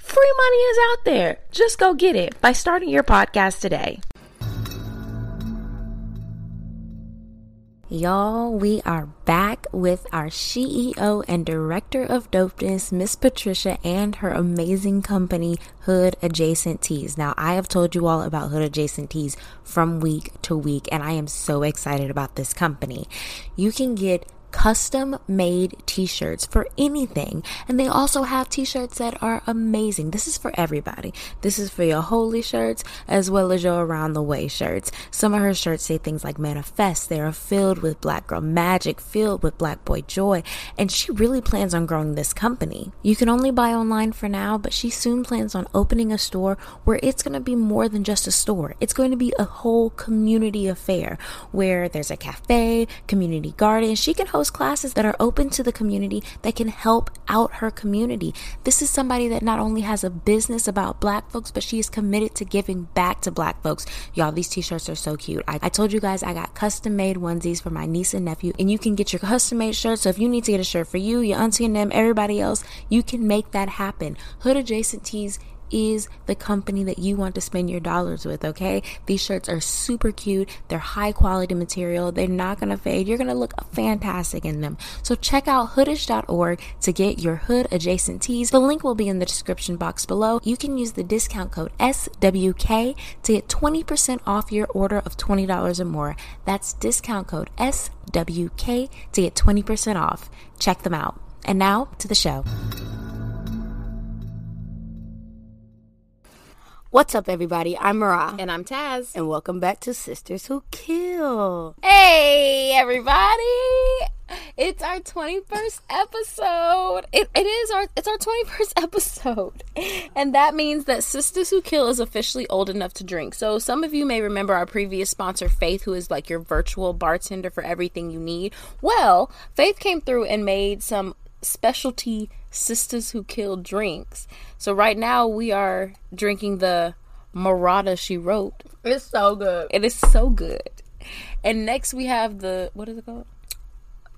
Free money is out there. Just go get it by starting your podcast today. Y'all, we are back with our CEO and Director of Dopeness, Miss Patricia, and her amazing company, Hood Adjacent Tees. Now, I have told you all about Hood Adjacent Tees from week to week, and I am so excited about this company. You can get custom made t-shirts for anything. And they also have t-shirts that are amazing. This is for everybody. This is for your holy shirts as well as your around the way shirts. Some of her shirts say things like manifest. They are filled with black girl magic, filled with black boy joy. And she really plans on growing this company. You can only buy online for now, but she soon plans on opening a store where it's going to be more than just a store. It's going to be a whole community affair where there's a cafe, community garden. She can host classes that are open to the community that can help out her community. This is somebody that not only has a business about black folks, but she is committed to giving back to black folks. Y'all, these t shirts are so cute. I, I told you guys I got custom made onesies for my niece and nephew, and you can get your custom made shirts. So if you need to get a shirt for you, your auntie and them, everybody else, you can make that happen. Hood Adjacent Tees is the company that you want to spend your dollars with, okay? These shirts are super cute. They're high quality material. They're not going to fade. You're going to look fantastic in them. So check out hoodish.org to get your hood adjacent tees. The link will be in the description box below. You can use the discount code SWK to get 20% off your order of $20 or more. That's discount code SWK to get 20% off. Check them out. And now to the show. What's up, everybody? I'm Marah. And I'm Taz. And welcome back to Sistas Who Kill. Hey, everybody! It's our 21st episode. It, it is our it's our 21st episode. And that means that Sistas Who Kill is officially old enough to drink. So some of you may remember our previous sponsor, Faith, who is like your virtual bartender for everything you need. Well, Faith came through and made some specialty Sistas Who Kill drinks. So right now we are drinking the Marada she wrote. It's so good. It is so good. And next we have the what is it called?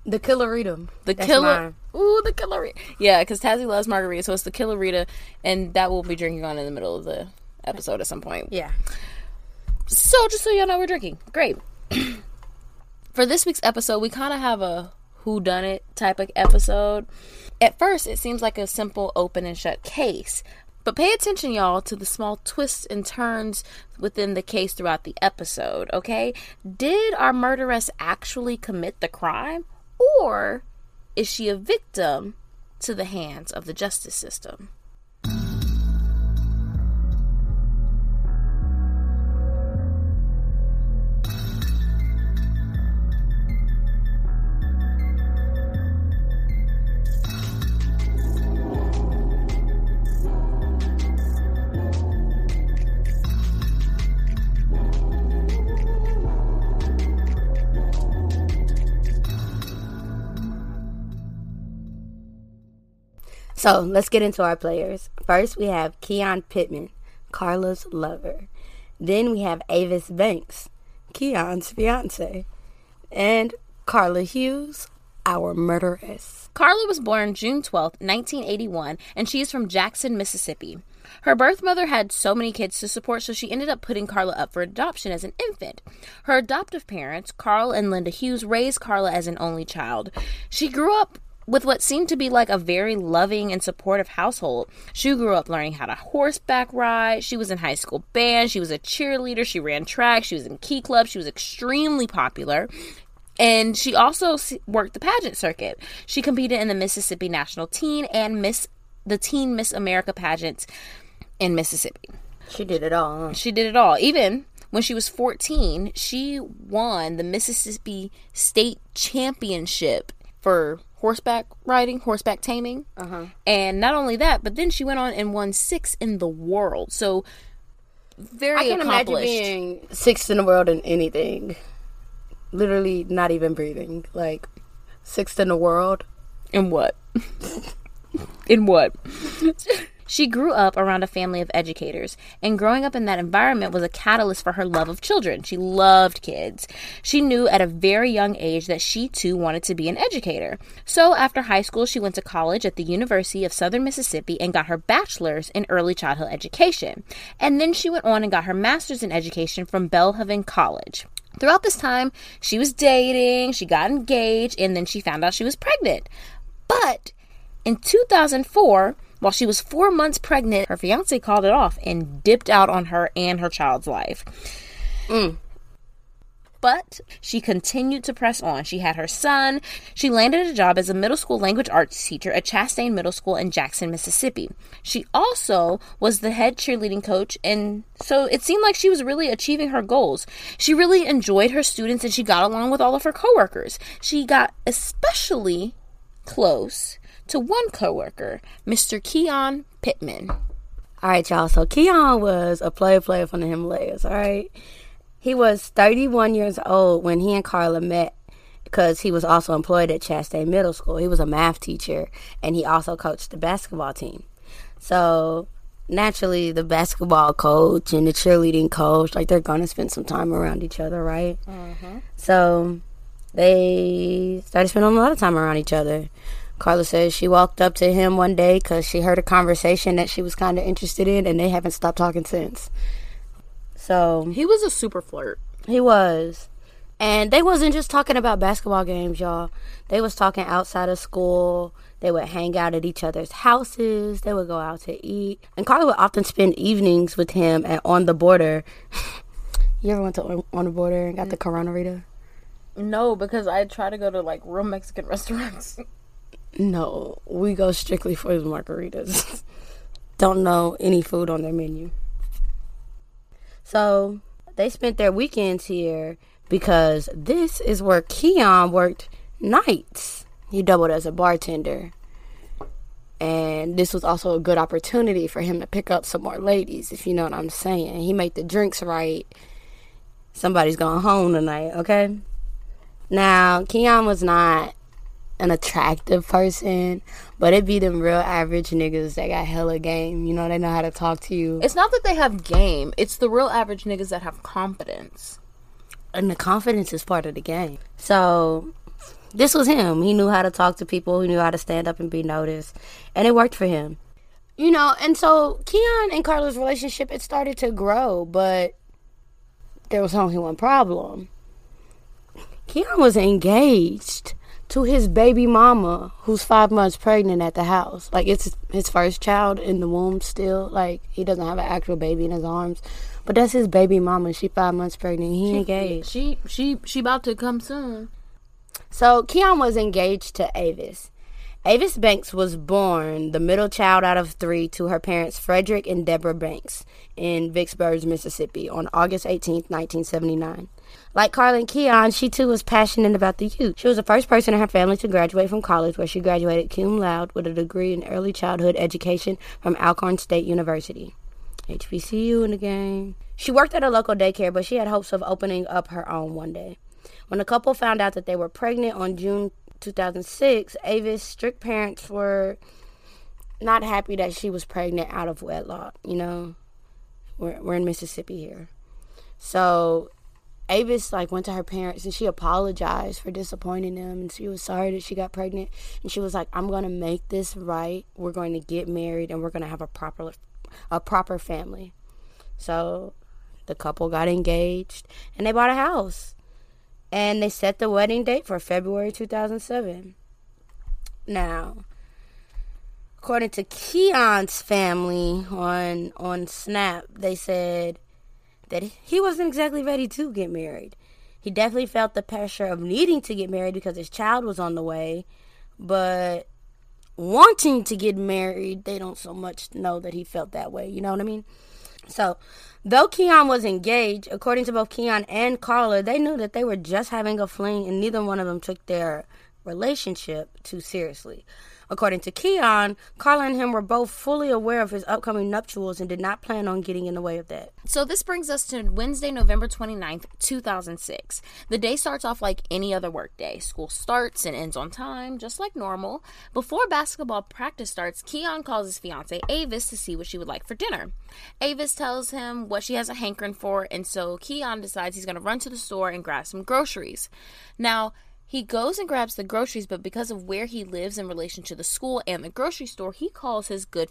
The Killerita. The That's killer. mine. Ooh, the Killerita. Yeah, because Tazzy loves margarita, so it's the Killerita, and that we'll be drinking on in the middle of the episode at some point. Yeah. So just so y'all know, we're drinking. Great. For this week's episode, we kind of have a who done it type of episode. At first, it seems like a simple open and shut case. But pay attention, y'all, to the small twists and turns within the case throughout the episode, okay? Did our murderess actually commit the crime? Or is she a victim to the hands of the justice system? So let's get into our players. First, we have Keon Pittman, Carla's lover. Then we have Avis Banks, Keon's fiance. And Carla Hughes, our murderess. Carla was born June 12, 1981, and she is from Jackson, Mississippi. Her birth mother had so many kids to support, so she ended up putting Carla up for adoption as an infant. Her adoptive parents, Carl and Linda Hughes, raised Carla as an only child. She grew up with what seemed to be like a very loving and supportive household. She grew up learning how to horseback ride. She was in high school band. She was a cheerleader. She ran track. She was in key club. She was extremely popular. And she also worked the pageant circuit. She competed in the Mississippi National Teen and Miss the Teen Miss America pageants in Mississippi. She did it all. huh? She did it all. Even when she was 14, she won the Mississippi State Championship for horseback riding, horseback taming. Uh-huh. And not only that, but then she went on and won six in the world. So very I can imagine being sixth in the world in anything. Literally not even breathing. Like sixth in the world. In what? in what? She grew up around a family of educators, and growing up in that environment was a catalyst for her love of children. She loved kids. She knew at a very young age that she too wanted to be an educator. So, after high school, she went to college at the University of Southern Mississippi and got her bachelor's in early childhood education. And then she went on and got her master's in education from Belhaven College. Throughout this time, she was dating, she got engaged, and then she found out she was pregnant. But in 2004, while she was four months pregnant, her fiance called it off and dipped out on her and her child's life. Mm. But she continued to press on. She had her son. She landed a job as a middle school language arts teacher at Chastain Middle School in Jackson, Mississippi. She also was the head cheerleading coach, and so it seemed like she was really achieving her goals. She really enjoyed her students and she got along with all of her coworkers. She got especially close to one coworker, Mr. Keon Pittman. All right, y'all. So Keon was a player player from the Himalayas. All right, he was 31 years old when he and Carla met because he was also employed at Chastain Middle School. He was a math teacher and he also coached the basketball team. So naturally, the basketball coach and the cheerleading coach, like they're gonna spend some time around each other, right? Mm-hmm. So they started spending a lot of time around each other. Carla says she walked up to him one day because she heard a conversation that she was kind of interested in, and they haven't stopped talking since. So he was a super flirt. He was, and they wasn't just talking about basketball games, y'all. They was talking outside of school. They would hang out at each other's houses. They would go out to eat, and Carla would often spend evenings with him at on the border. you ever went to on the border and got the mm. Corona Rita? No, because I try to go to like real Mexican restaurants. No, we go strictly for the margaritas. Don't know any food on their menu. So they spent their weekends here because this is where Keon worked nights. He doubled as a bartender. And this was also a good opportunity for him to pick up some more ladies, if you know what I'm saying. He made the drinks right. Somebody's going home tonight, okay? Now, Keon was not an attractive person, but it be them real average niggas that got hella game. You know, they know how to talk to you. It's not that they have game, it's the real average niggas that have confidence. And the confidence is part of the game. So this was him. He knew how to talk to people, he knew how to stand up and be noticed. And it worked for him. You know, and so Keon and Carla's relationship it started to grow, but there was only one problem. Keon was engaged to his baby mama who's five months pregnant at the house. Like it's his first child in the womb still. Like he doesn't have an actual baby in his arms. But that's his baby mama. She five months pregnant. He she, engaged. She she she about to come soon. So Keon was engaged to Avis. Avis Banks was born the middle child out of three to her parents Frederick and Deborah Banks in Vicksburg, Mississippi on August 18, 1979. Like Carlin Keon, she too was passionate about the youth. She was the first person in her family to graduate from college, where she graduated cum laude with a degree in early childhood education from Alcorn State University. HBCU in the game. She worked at a local daycare, but she had hopes of opening up her own one day. When the couple found out that they were pregnant on June 2006, Avis' strict parents were not happy that she was pregnant out of wedlock. You know, we're, we're in Mississippi here. So Avis like went to her parents and she apologized for disappointing them and she was sorry that she got pregnant and she was like I'm going to make this right. We're going to get married and we're going to have a proper a proper family. So the couple got engaged and they bought a house. And they set the wedding date for February 2007. Now, according to Keon's family on on Snap, they said that he wasn't exactly ready to get married. He definitely felt the pressure of needing to get married because his child was on the way, but wanting to get married, they don't so much know that he felt that way. You know what I mean? So, though Keon was engaged, according to both Keon and Carla, they knew that they were just having a fling, and neither one of them took their relationship too seriously. According to Keon, Carla and him were both fully aware of his upcoming nuptials and did not plan on getting in the way of that. So this brings us to Wednesday, November 29th, 2006. The day starts off like any other workday. School starts and ends on time, just like normal. Before basketball practice starts, Keon calls his fiance Avis to see what she would like for dinner. Avis tells him what she has a hankering for, and so Keon decides he's going to run to the store and grab some groceries. Now, he goes and grabs the groceries, but because of where he lives in relation to the school and the grocery store, he calls his good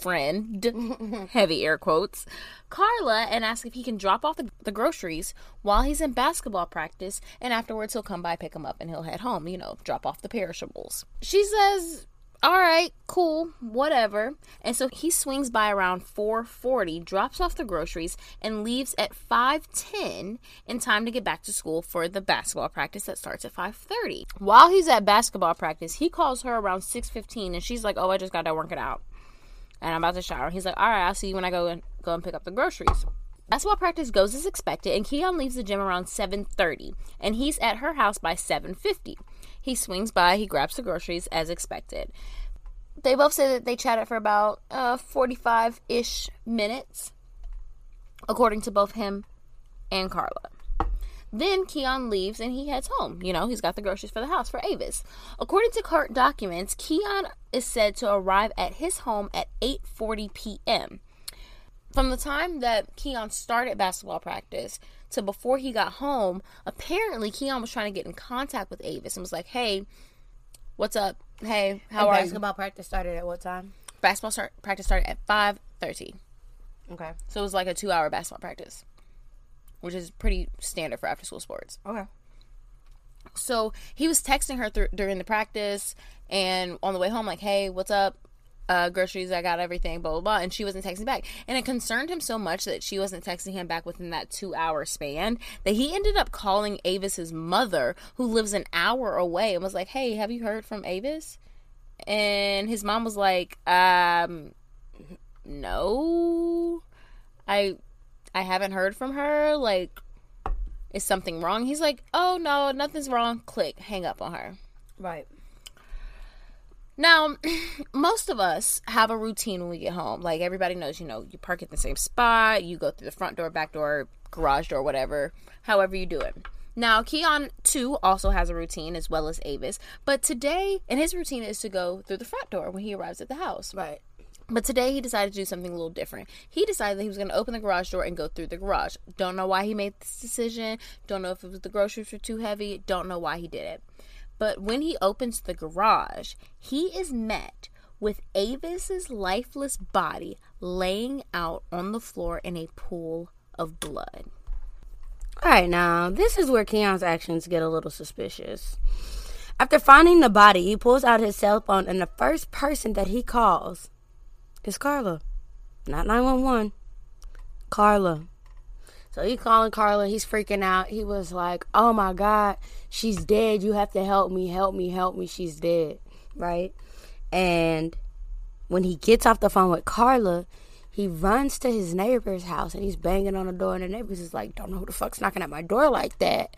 friend, heavy air quotes, Carla, and asks if he can drop off the, the, groceries while he's in basketball practice, and afterwards he'll come by, pick him up, and he'll head home, you know, drop off the perishables. She says all right, cool, whatever. And so he swings by around 4:40, drops off the groceries and leaves at 5:10 in time to get back to school for the basketball practice that starts at 5:30. While he's at basketball practice, he calls her around 6:15 and she's like, "Oh, I just got done working out." And I'm about to shower. He's like, "All right, I'll see you when I go and go and pick up the groceries." Basketball practice goes as expected, and Keon leaves the gym around 7:30, and he's at her house by 7:50. He swings by, he grabs the groceries as expected. They both say that they chatted for about uh, 45 ish minutes, according to both him and Carla. Then Keon leaves and he heads home. You know, he's got the groceries for the house for Avis. According to court documents, Keon is said to arrive at his home at 8:40 p.m. From the time that Keon started basketball practice to before he got home, apparently Keon was trying to get in contact with Avis and was like, "Hey, what's up? Hey, how and are basketball practice started at what time? Basketball start, practice started at five thirty. Okay. So it was like a two hour basketball practice, which is pretty standard for after school sports. Okay. So he was texting her th- during the practice and on the way home, like, "Hey, what's up? Uh, groceries, I got everything, blah, blah, blah. And she wasn't texting back. And it concerned him so much that she wasn't texting him back within that two hour span that he ended up calling Avis's mother, who lives an hour away, and was like, hey, have you heard from Avis? And his mom was like, um, no, I, I haven't heard from her. Like, is something wrong? He's like, oh no, nothing's wrong. Click, hang up on her. Right. Now, most of us have a routine when we get home. Like everybody knows, you know, you park at the same spot, you go through the front door, back door, garage door, whatever, however you do it. Now, Keon too also has a routine as well as Avis, but today, and his routine is to go through the front door when he arrives at the house. Right. But today he decided to do something a little different. He decided that he was going to open the garage door and go through the garage. Don't know why he made this decision. Don't know if it was the groceries were too heavy. Don't know why he did it. But when he opens the garage, he is met with Avis's lifeless body laying out on the floor in a pool of blood. All right, now this is where Keon's actions get a little suspicious. After finding the body, he pulls out his cell phone, and the first person that he calls is Carla, not 911. Carla. So he's calling Carla. He's freaking out. He was like, "Oh my God, she's dead. You have to help me. Help me. Help me. She's dead." Right? And when he gets off the phone with Carla, he runs to his neighbor's house and he's banging on the door. And the neighbors is like, "Don't know who the fuck's knocking at my door like that."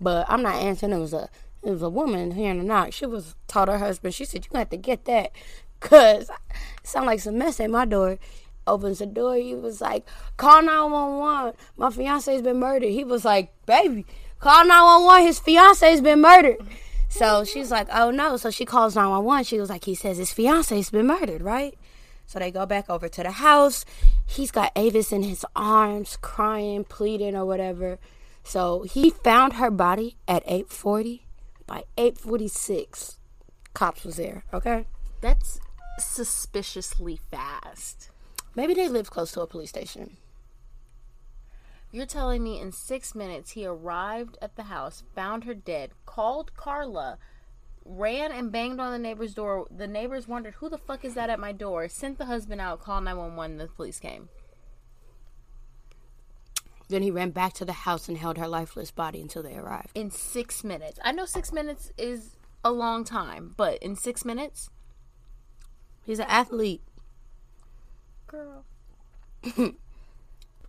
But I'm not answering. It was a it was a woman hearing the knock. She was told her husband. She said, "You have to get that." Cause it sound like some mess at my door opens the door. He was like, call 911. My fiance's been murdered. He was like, baby, call 911. His fiance's been murdered. So she's like, oh no. So she calls 911. She was like, he says his fiance's been murdered, right? So they go back over to the house. He's got Avis in his arms, crying, pleading, or whatever. So he found her body at 8:40. By 8:46, cops was there. Okay, that's suspiciously fast. Maybe they live close to a police station. You're telling me in six minutes he arrived at the house, found her dead, called Carla, ran and banged on the neighbor's door. The neighbors wondered, who the fuck is that at my door? Sent the husband out, called 911, the police came. Then he ran back to the house and held her lifeless body until they arrived. In six minutes. I know six minutes is a long time, but in six minutes? He's an athlete girl.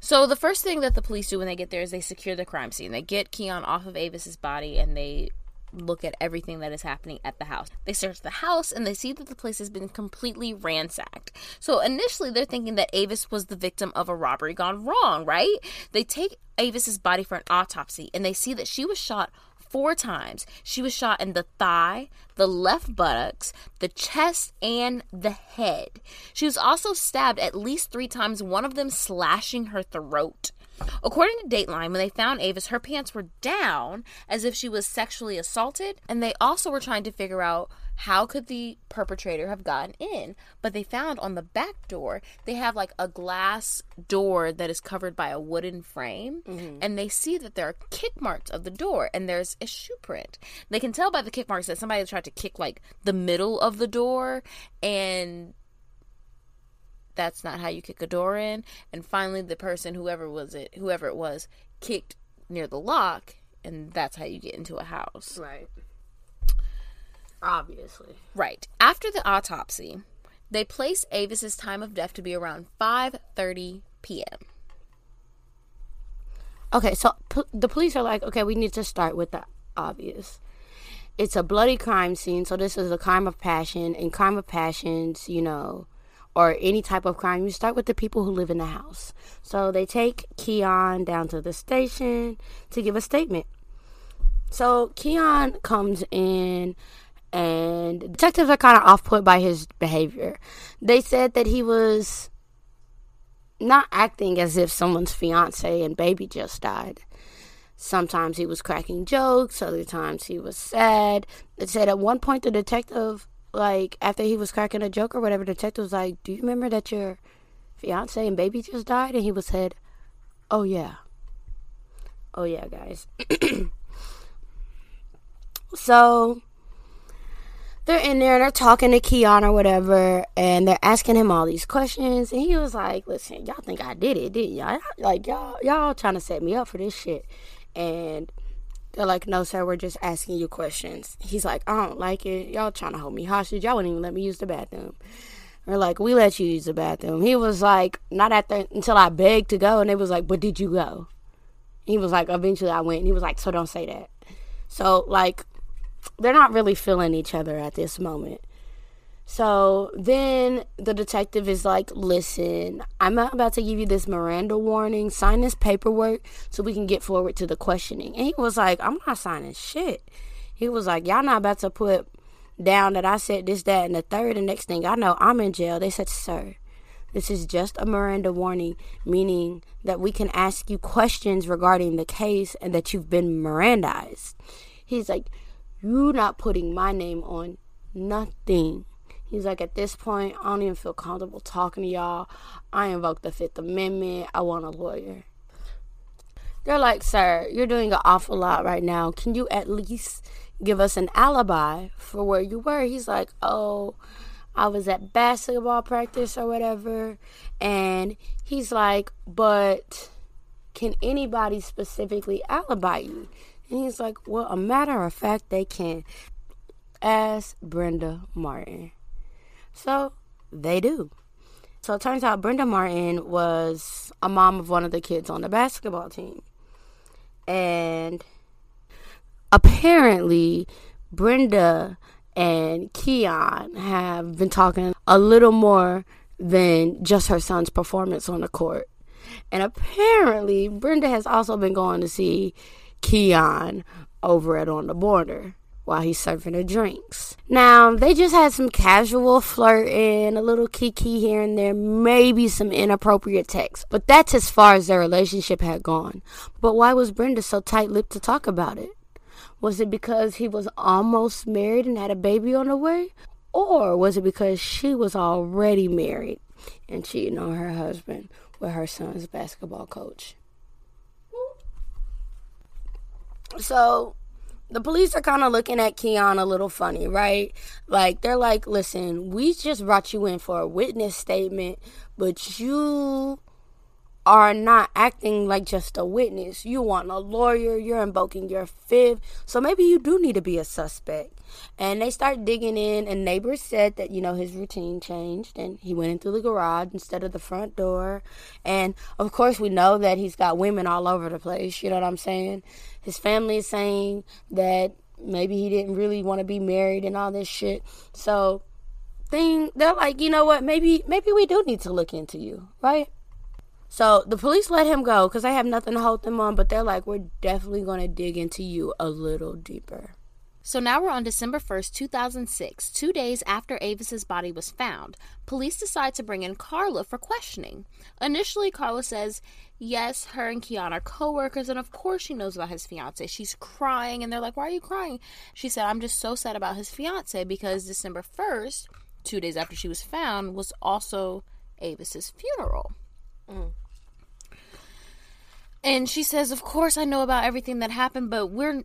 so the first thing that the police do when they get there is they secure the crime scene. They get Keon off of Avis's body and they look at everything that is happening at the house. They search the house and they see that the place has been completely ransacked. So initially they're thinking that Avis was the victim of a robbery gone wrong, right? They take Avis's body for an autopsy and they see that she was shot four times. She was shot in the thigh, the left buttocks, the chest, and the head. She was also stabbed at least three times, one of them slashing her throat. According to Dateline, when they found Avis, her pants were down as if she was sexually assaulted, and they also were trying to figure out how could the perpetrator have gotten in. But they found on the back door, they have like a glass door that is covered by a wooden frame, mm-hmm. and they see that there are kick marks of the door, and there's a shoe print. They can tell by the kick marks that somebody tried to kick like the middle of the door, and that's not how you kick a door in. And finally, the person, whoever was it, whoever it was, kicked near the lock, and that's how you get into a house. Right. Obviously. Right. After the autopsy, they place Avis's time of death to be around 5:30 p.m. Okay, so p- the police are like, okay, we need to start with the obvious. It's a bloody crime scene, so this is a crime of passion, and crime of passions, you know, or any type of crime, you start with the people who live in the house. So they take Keon down to the station to give a statement. So Keon comes in, and detectives are kind of off put by his behavior. They said that he was not acting as if someone's fiance and baby just died. Sometimes he was cracking jokes, other times he was sad. They said at one point the detective like after he was cracking a joke or whatever, the detective was like, "Do you remember that your fiance and baby just died?" And he was said, "Oh yeah, oh yeah, guys." so they're in there and they're talking to Keon or whatever, and they're asking him all these questions, and he was like, "Listen, y'all think I did it, didn't y'all? Like y'all, y'all trying to set me up for this shit." And they're like, no, sir, we're just asking you questions. He's like, I don't like it. Y'all trying to hold me hostage. Y'all wouldn't even let me use the bathroom. We're like, we let you use the bathroom. He was like, not until I begged to go. And they was like, but did you go? He was like, eventually I went. And he was like, so don't say that. So, like, they're not really feeling each other at this moment. So then the detective is like, listen, I'm about to give you this Miranda warning. Sign this paperwork so we can get forward to the questioning. And he was like, I'm not signing shit. He was like, y'all not about to put down that I said this, that, and the third. And next thing I know, I'm in jail. They said, sir, this is just a Miranda warning, meaning that we can ask you questions regarding the case and that you've been Mirandized. He's like, you not putting my name on nothing. He's like, at this point, I don't even feel comfortable talking to y'all. I invoke the Fifth Amendment. I want a lawyer. They're like, sir, you're doing an awful lot right now. Can you at least give us an alibi for where you were? He's like, oh, I was at basketball practice or whatever. And he's like, but can anybody specifically alibi you? And he's like, well, a matter of fact, they can. Ask Brenda Martin. So they do. So it turns out Brenda Martin was a mom of one of the kids on the basketball team. And apparently, Brenda and Keon have been talking a little more than just her son's performance on the court. And apparently, Brenda has also been going to see Keon over at On the Border while he's serving the drinks. Now, they just had some casual flirting, a little kiki here and there, maybe some inappropriate text, but that's as far as their relationship had gone. But why was Brenda so tight lipped to talk about it? Was it because he was almost married and had a baby on the way? Or was it because she was already married and cheating on her husband with her son's basketball coach? So the police are kind of looking at Keon a little funny, right? Like they're like, "Listen, we just brought you in for a witness statement, but you are not acting like just a witness. You want a lawyer, you're invoking your fifth. So maybe you do need to be a suspect. And they start digging in, and neighbors said that, you know, his routine changed and he went into the garage instead of the front door. And of course, we know that he's got women all over the place. You know what I'm saying? His family is saying that maybe he didn't really want to be married and all this shit. So thing they're like, you know what, maybe maybe we do need to look into you, right? So the police let him go because they have nothing to hold them on, but they're like, we're definitely gonna dig into you a little deeper. So now we're on December 1st, 2006, two days after Avis's body was found. Police decide to bring in Carla for questioning. Initially, Carla says, yes, her and Keon are co-workers, and of course she knows about his fiance. She's crying, and they're like, why are you crying? She said, I'm just so sad about his fiance because December 1st, two days after she was found, was also Avis's funeral. Mm. And she says, Of course, I know about everything that happened, but we're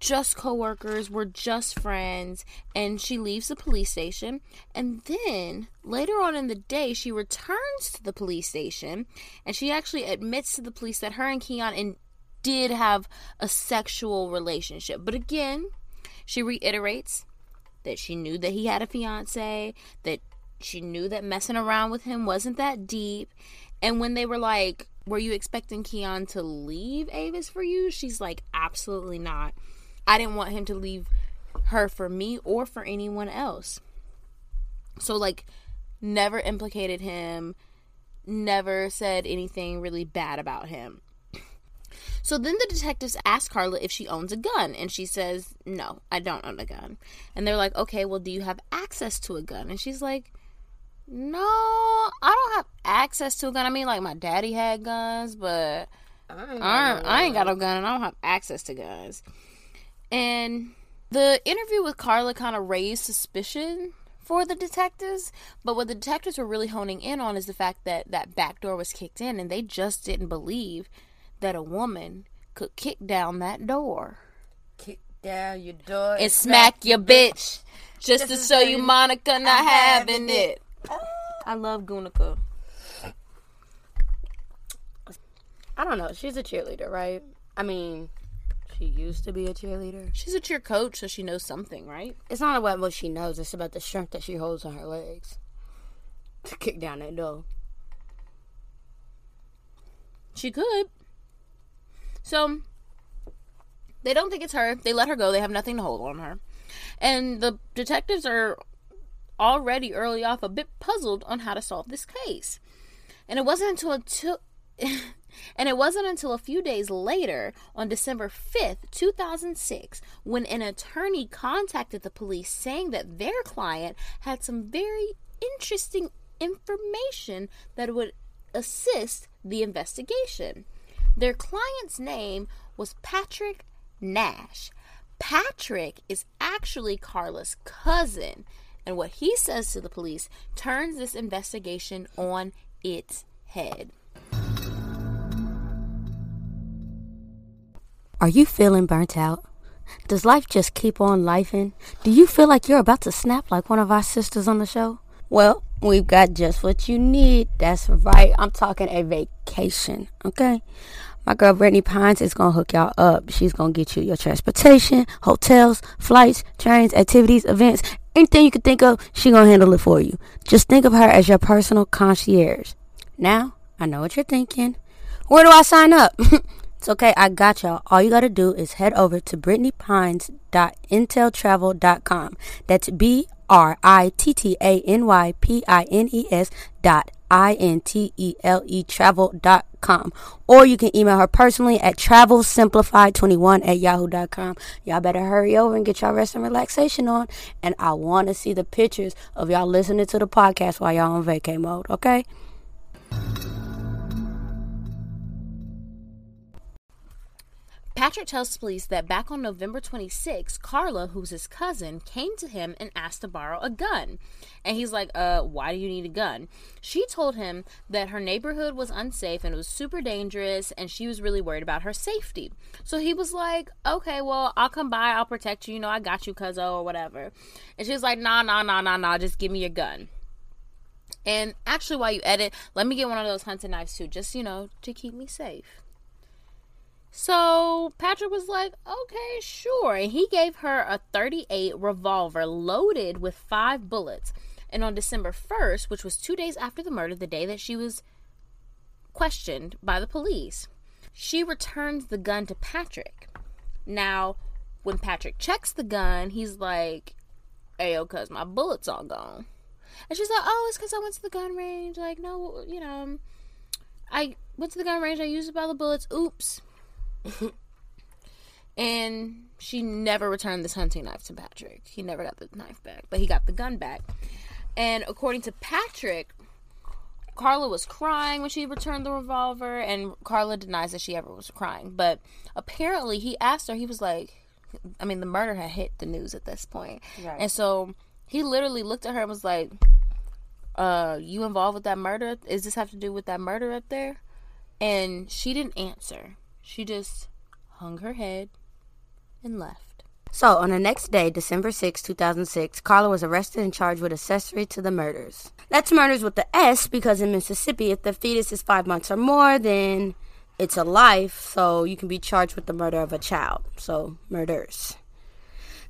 just co-workers we're just friends and she leaves the police station and then later on in the day she returns to the police station and she actually admits to the police that her and Keon in, did have a sexual relationship but again she reiterates that she knew that he had a fiance that she knew that messing around with him wasn't that deep and when they were like were you expecting Keon to leave Avis for you? She's like, absolutely not. I didn't want him to leave her for me or for anyone else. So, like, never implicated him, never said anything really bad about him. So then the detectives ask Carla if she owns a gun, and she says, No, I don't own a gun. And they're like, Okay, well, do you have access to a gun? And she's like, No, I don't have access to a gun. I mean, like, my daddy had guns, but I ain't, I, I ain't got no gun, and I don't have access to guns. And the interview with Carla kind of raised suspicion for the detectives, but what the detectives were really honing in on is the fact that that back door was kicked in and they just didn't believe that a woman could kick down that door. Kick down your door and smack, your bitch just, to show you Monica not having it. Oh. I love Gunica. I don't know. She's a cheerleader, right? I mean, she used to be a cheerleader. She's a cheer coach, so she knows something, right? It's not about what she knows, it's about the strength that she holds on her legs to kick down that door. She could. So, they don't think it's her. They let her go. They have nothing to hold on her. And the detectives are already early off a bit puzzled on how to solve this case. And it wasn't until, until And it wasn't until a few days later, on December 5th, 2006, when an attorney contacted the police saying that their client had some very interesting information that would assist the investigation. Their client's name was Patrick Nash. Patrick is actually Carla's cousin, and what he says to the police turns this investigation on its head. Are you feeling burnt out? Does life just keep on lifing? Do you feel like you're about to snap like one of our sisters on the show? Well, we've got just what you need. That's right. I'm talking a vacation, okay? My girl Brittany Pines is gonna hook y'all up. She's gonna get you your transportation, hotels, flights, trains, activities, events, anything you can think of, she gonna handle it for you. Just think of her as your personal concierge. Now, I know what you're thinking. Where do I sign up? It's okay, I got y'all. All you gotta do is head over to BrittanyPines.inteletravel.com. That's B R I T T A N Y P I N E S dot I N T E L E travel.com. Or you can email her personally at travelsimplified21 at yahoo.com. Y'all better hurry over and get y'all rest and relaxation on. And I want to see the pictures of y'all listening to the podcast while y'all on vacay mode, okay? Patrick tells police that back on November 26, Carla, who's his cousin, came to him and asked to borrow a gun. And he's like, uh, why do you need a gun? She told him that her neighborhood was unsafe and it was super dangerous and she was really worried about her safety. So he was like, okay, well, I'll come by, I'll protect you, you know, I got you, cuzzo, or whatever. And she was like, nah, nah, nah, nah, nah, just give me your gun. And actually, while you edit, let me get one of those hunting knives too, just, you know, to keep me safe. So Patrick was like, okay, sure. And he gave her a 38 revolver loaded with five bullets. And on December 1st, which was two days after the murder, the day that she was questioned by the police, she returns the gun to Patrick. Now, when Patrick checks the gun, he's like, "Hey, yo, cuz my bullets all gone." And she's like, "Oh, it's because I went to the gun range. Like, no, you know, I went to the gun range. I used up all the bullets. Oops." and she never returned this hunting knife to Patrick. He never got the knife back, but he got the gun back. And according to Patrick, Carla was crying when she returned the revolver, and Carla denies that she ever was crying. But apparently, he asked her, he was like, I mean, the murder had hit the news at this point. Right. And so he literally looked at her and was like, uh, you involved with that murder? Is this have to do with that murder up there? And she didn't answer. She just hung her head and left. So, on the next day, December 6, 2006, Carla was arrested and charged with accessory to the murders. That's murders with the S because in Mississippi, if the fetus is five months or more, then it's a life, so you can be charged with the murder of a child. So, murders.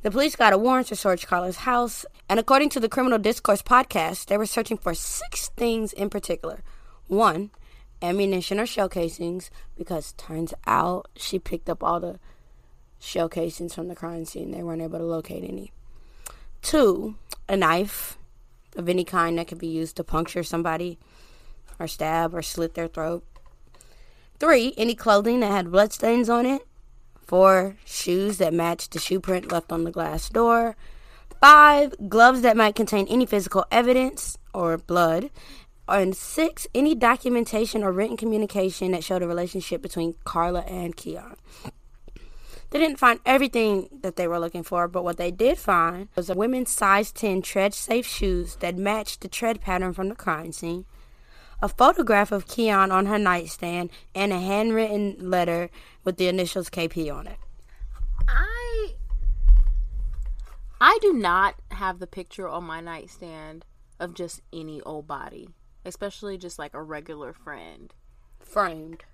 The police got a warrant to search Carla's house, and according to the Criminal Discourse podcast, they were searching for six things in particular. One, ammunition or shell casings, because turns out she picked up all the shell casings from the crime scene. They weren't able to locate any. Two, a knife of any kind that could be used to puncture somebody or stab or slit their throat. Three, any clothing that had bloodstains on it. Four, shoes that matched the shoe print left on the glass door. Five, gloves that might contain any physical evidence or blood. And six, any documentation or written communication that showed a relationship between Carla and Keon. They didn't find everything that they were looking for, but what they did find was a women's size 10 tread safe shoes that matched the tread pattern from the crime scene, a photograph of Keon on her nightstand, and a handwritten letter with the initials KP on it. I I do not have the picture on my nightstand of just any old body, especially just like a regular friend. Framed.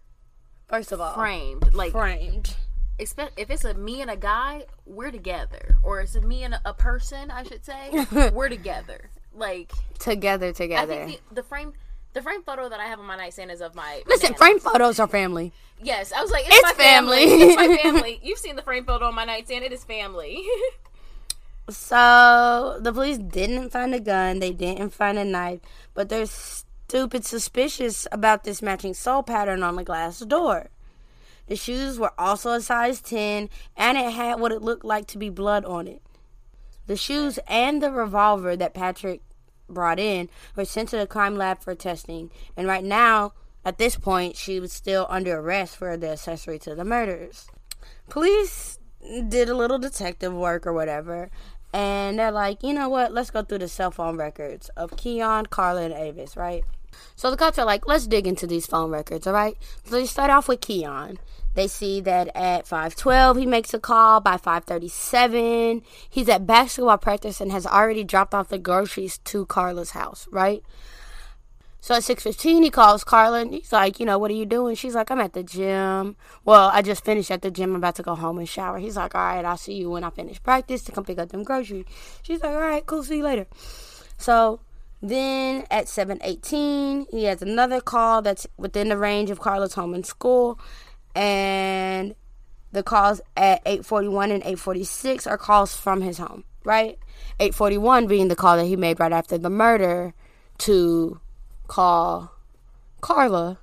First of all, framed, like framed if it's a me and a guy, we're together, or it's a me and a, a person, I should say, we're together. Like together, together. I think the, the, frame, the frame photo that I have on my nightstand is of my. Listen, frame photos are family. Yes, I was like, it's, it's my family. family. it's my family. You've seen the frame photo on my nightstand. It is family. so the police didn't find a gun. They didn't find a knife, but they're stupid suspicious about this matching sole pattern on the glass door. The shoes were also a size 10 and it had what it looked like to be blood on it. The shoes and the revolver that Patrick brought in were sent to the crime lab for testing. And right now, at this point, she was still under arrest for the accessory to the murders. Police did a little detective work or whatever. And they're like, you know what? Let's go through the cell phone records of Keon, Carla, and Avis, right? So the cops are like, let's dig into these phone records, all right? So they start off with Keon. They see that at 5:12 he makes a call. By 5:37 he's at basketball practice and has already dropped off the groceries to Carla's house, right? So at 6:15 he calls Carla and he's like, "You know, what are you doing?" She's like, "I'm at the gym." Well, I just finished at the gym. I'm about to go home and shower. He's like, "All right, I'll see you when I finish practice to come pick up them groceries." She's like, "All right, cool. See you later." So then at 7:18, he has another call that's within the range of Carla's home and school and the calls at 8:41 and 8:46 are calls from his home, right? 8:41 being the call that he made right after the murder to call Carla.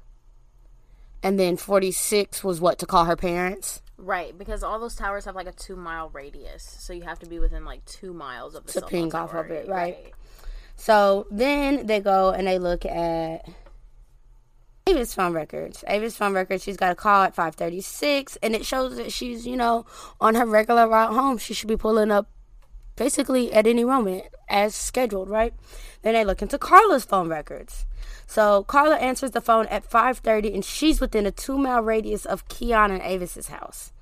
and then 46 was what to call her parents. Right, because all those towers have like a two mile radius, so you have to be within like two miles of the to ping off of it, right? right? So then they go and they look at Avis phone records. Avis phone records. She's got a call at 5:36, and it shows that she's, you know, on her regular route home. She should be pulling up, basically at any moment as scheduled, right? Then they look into Carla's phone records. So Carla answers the phone at 5:30, and she's within a two-mile radius of Keon and Avis's house.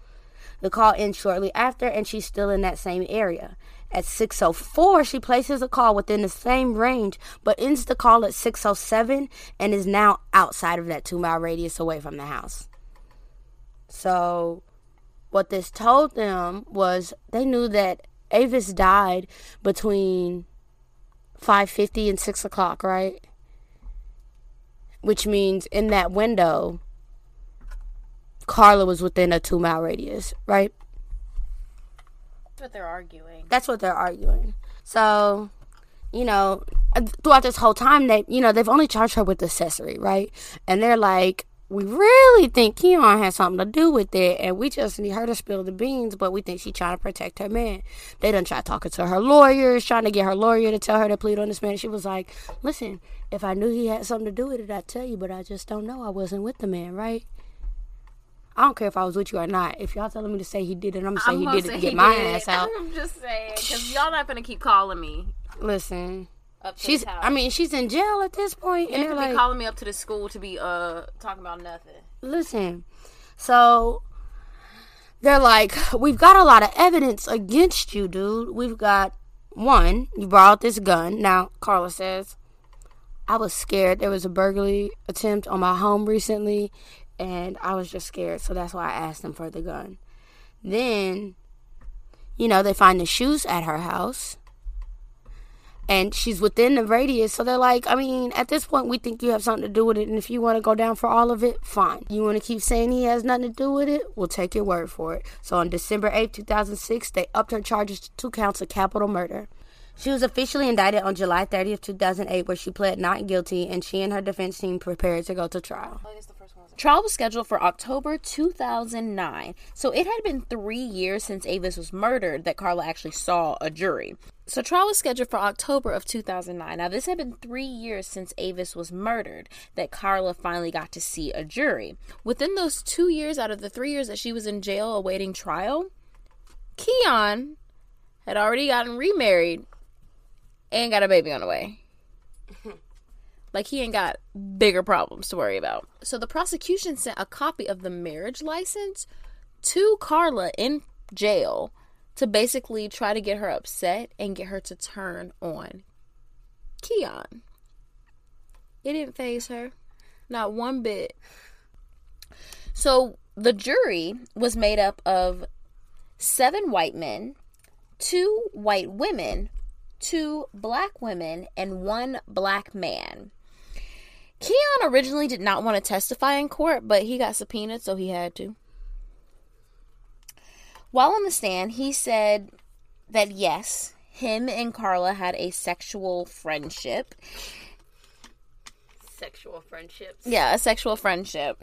The call ends shortly after, and she's still in that same area. At 6:04, she places a call within the same range, but ends the call at 6:07 and is now outside of that 2-mile radius away from the house. So, what this told them was they knew that Avis died between 5:50 and 6 o'clock, right? Which means in that window, Carla was within a two mile radius, right? That's what they're arguing. That's what they're arguing. So, you know, throughout this whole time, they, you know, they've only charged her with accessory, right? And they're like, we really think Keon has something to do with it, and we just need her to spill the beans, but we think she's trying to protect her man. They done tried talking to her lawyers, trying to get her lawyer to tell her to plead on this man. She was like, listen, if I knew he had something to do with it, I'd tell you, but I just don't know. I wasn't with the man, right? I don't care if I was with you or not. If y'all telling me to say he did it, I'm gonna say I'm he did it to get my did. ass out. I'm just saying, because y'all not gonna keep calling me Listen, up she's. I mean, she's in jail at this point, you and they're like, calling me up to the school to be uh talking about nothing. listen. So they're like, we've got a lot of evidence against you, dude. We've got one, you brought this gun. Now, Carla says, I was scared. There was a burglary attempt on my home recently, and I was just scared. So that's why I asked them for the gun. Then, you know, they find the shoes at her house. And she's within the radius. So they're like, I mean, at this point, we think you have something to do with it. And if you want to go down for all of it, fine. You want to keep saying he has nothing to do with it? We'll take your word for it. So on December 8th, 2006, they upped her charges to two counts of capital murder. She was officially indicted on July 30th, 2008, where she pled not guilty, and she and her defense team prepared to go to trial. Trial was scheduled for October 2009. So it had been three years since Avis was murdered that Carla actually saw a jury. So trial was scheduled for October of 2009. Now this had been three years since Avis was murdered that Carla finally got to see a jury. Within those two years out of the three years that she was in jail awaiting trial, Keon had already gotten remarried and got a baby on the way. Like he ain't got bigger problems to worry about. So the prosecution sent a copy of the marriage license to Carla in jail to basically try to get her upset and get her to turn on Keon. It didn't faze her. Not one bit. So the jury was made up of seven white men, two white women, two black women, and one black man. Keon originally did not want to testify in court, but he got subpoenaed, so he had to. While on the stand, he said that yes, him and Carla had a sexual friendship. Sexual friendships. Yeah, a sexual friendship.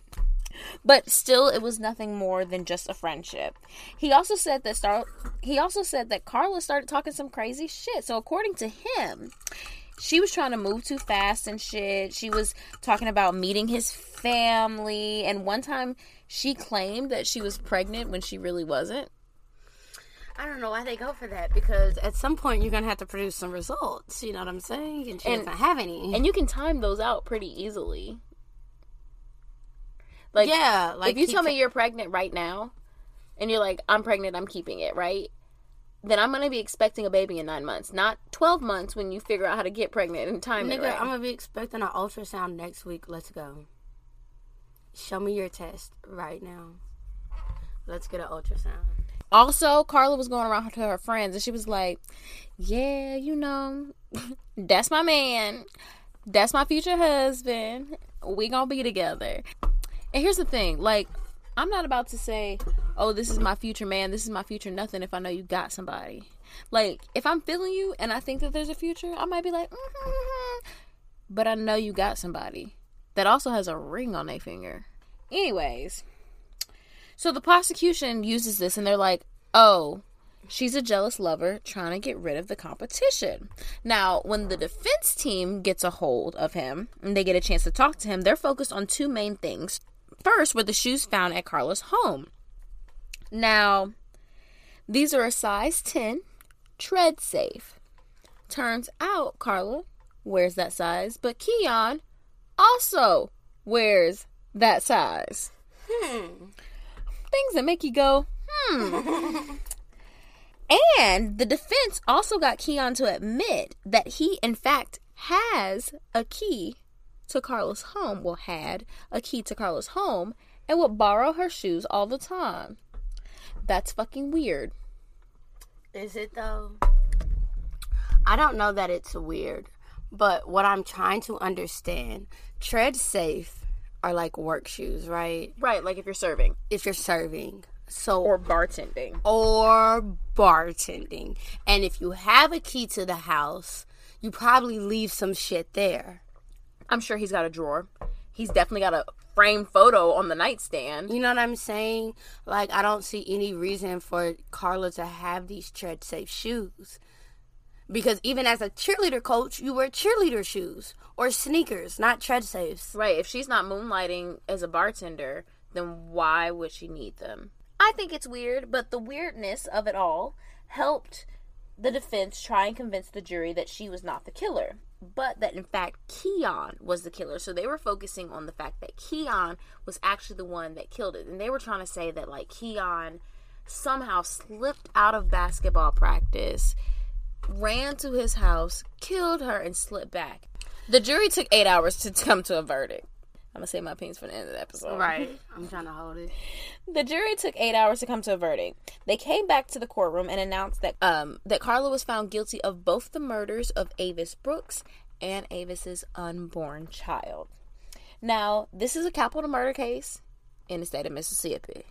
but still it was nothing more than just a friendship. He also said that Star he also said that Carla started talking some crazy shit. So according to him, she was trying to move too fast and shit. She was talking about meeting his family and one time she claimed that she was pregnant when she really wasn't. I don't know why they go for that because at some point you're gonna have to produce some results. You know what I'm saying? And she And- doesn't have any. And you can time those out pretty easily. Like yeah, like if you tell me you're pregnant right now and you're like i'm pregnant i'm keeping it right then i'm going to be expecting a baby in nine months not 12 months when you figure out how to get pregnant and time it nigga, right. I'm gonna be expecting an ultrasound next week. Let's go. Show me your test right now. Let's get an ultrasound. also carla was going around to her friends and she was like yeah you know that's my man. That's my future husband. We gonna be together. And here's the thing like i'm not about to say oh this is my future man. This is my future nothing if i know you got somebody. Like if i'm feeling you and i think that there's a future i might be like mm but i know you got somebody that also has a ring on their finger anyways so the prosecution uses this and they're like, oh, she's a jealous lover trying to get rid of the competition. Now, when the defense team gets a hold of him and they get a chance to talk to him, they're focused on two main things. First, were the shoes found at Carla's home. Now, these are a size 10, tread safe. Turns out Carla wears that size, but Keon also wears that size Hmm. things that make you go, hmm. and the defense also got Keon to admit that he, in fact, has a key to Carla's home. Well, had a key to Carla's home and would borrow her shoes all the time. That's fucking weird. Is it though? I don't know that it's weird, but what I'm trying to understand, tread safe are like work shoes, right? Right, like if you're serving. If you're serving. So or bartending. or bartending. And if you have a key to the house, you probably leave some shit there. I'm sure he's got a drawer. He's definitely got a framed photo on the nightstand. You know what I'm saying? Like I don't see any reason for Carla to have these tread safe shoes. Because even as a cheerleader coach, you wear cheerleader shoes or sneakers, not tread safes. Right. If she's not moonlighting as a bartender, then why would she need them? I think it's weird, but the weirdness of it all helped the defense try and convince the jury that she was not the killer, but that in fact Keon was the killer. So they were focusing on the fact that Keon was actually the one that killed it. And they were trying to say that like Keon somehow slipped out of basketball practice, ran to his house, killed her, and slipped back. The jury took eight hours to come to a verdict. I'm gonna say my opinions for the end of the episode. Right. I'm trying to hold it. The jury took eight hours to come to a verdict. They came back to the courtroom and announced that um, that Carla was found guilty of both the murders of Avis Brooks and Avis's unborn child. Now, this is a capital murder case in the state of Mississippi.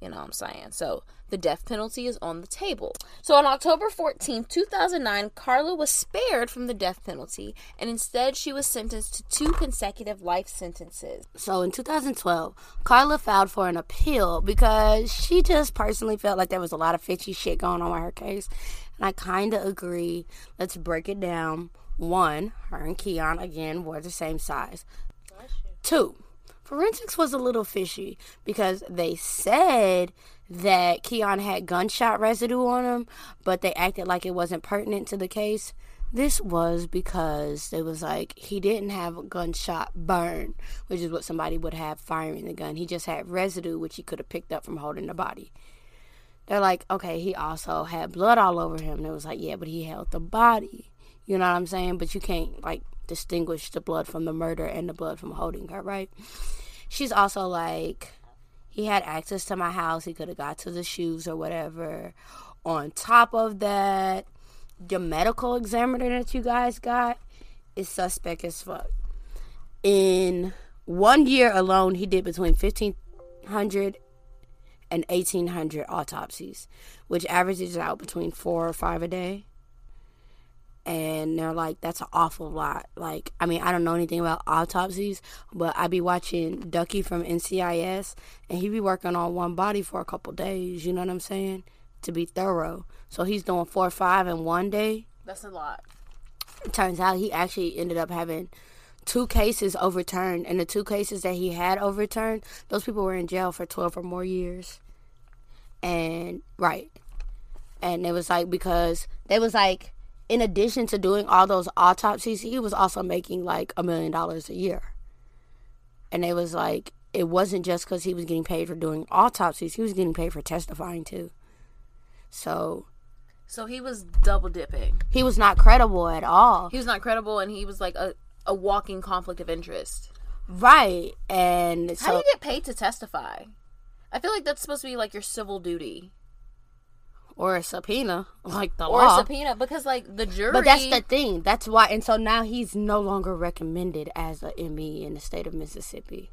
You know what I'm saying? So the death penalty is on the table. So on October 14, 2009, Carla was spared from the death penalty and instead she was sentenced to two consecutive life sentences. So in 2012, Carla filed for an appeal because she just personally felt like there was a lot of fishy shit going on with her case. And I kind of agree. Let's break it down. One, her and Keon, again, were the same size. Two, forensics was a little fishy because they said that Keon had gunshot residue on him, but they acted like it wasn't pertinent to the case. This was because it was like he didn't have a gunshot burn, which is what somebody would have firing the gun. He just had residue, which he could have picked up from holding the body. They're like, okay, he also had blood all over him. And it was like, yeah, but he held the body. You know what I'm saying? But you can't like distinguish the blood from the murder and the blood from holding her, right? She's also like, he had access to my house. He could have got to the shoes or whatever. On top of that, the medical examiner that you guys got is suspect as fuck. In one year alone, he did between 1,500 and 1,800 autopsies, which averages out between four or five a day. And they're like, that's an awful lot. Like, I mean, I don't know anything about autopsies, but I'd be watching Ducky from NCIS, and he be working on one body for a couple days. You know what I'm saying? To be thorough. So he's doing four or five in one day. That's a lot. It turns out he actually ended up having two cases overturned, and the two cases that he had overturned, those people were in jail for 12 or more years. And, right. And it was like, because they was like, in addition to doing all those autopsies, he was also making like a million dollars a year. And it was like, it wasn't just because he was getting paid for doing autopsies, he was getting paid for testifying too. So So he was double dipping. he was not credible at all. He was not credible and he was like a, a walking conflict of interest. Right. And How do you get paid to testify? I feel like that's supposed to be like your civil duty. Or a subpoena, like the Or law. a subpoena because like the jury But that's the thing. That's why, and so now he's no longer recommended as a ME in the state of Mississippi.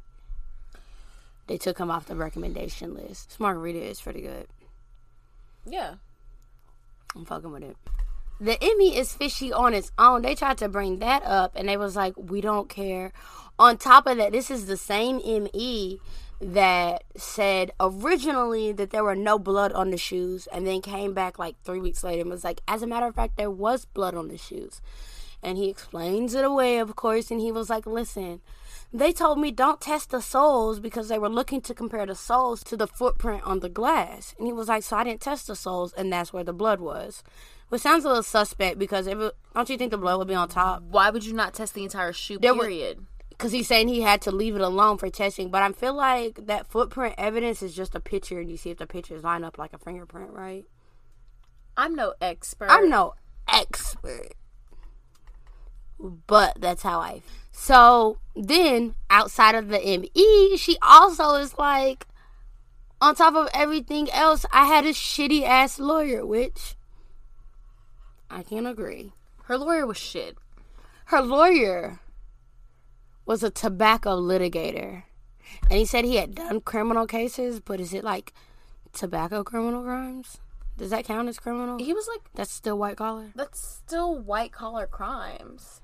They took him off the recommendation list. This margarita is pretty good. Yeah. I'm fucking with it. The ME is fishy on its own. They tried to bring that up, and they was like, "We don't care." On top of that, this is the same ME that said originally that there were no blood on the shoes, and then came back like three weeks later and was like, "As a matter of fact, there was blood on the shoes." And he explains it away, of course, and he was like, "Listen." They told me don't test the soles because they were looking to compare the soles to the footprint on the glass. And he was like, So I didn't test the soles, and that's where the blood was. Which sounds a little suspect because if it, don't you think the blood would be on top? Why would you not test the entire shoe There were- period? Because he's saying he had to leave it alone for testing. But I feel like that footprint evidence is just a picture, and you see if the pictures line up like a fingerprint, right? I'm no expert. I'm no expert, but that's how I. So then, outside of the ME, she also is like, on top of everything else, I had a shitty ass lawyer, which I can't agree. Her lawyer was shit. Her lawyer was a tobacco litigator. And he said he had done criminal cases, but is it like tobacco criminal crimes. Does that count as criminal? He was like, That's still white collar. that's still white collar crimes.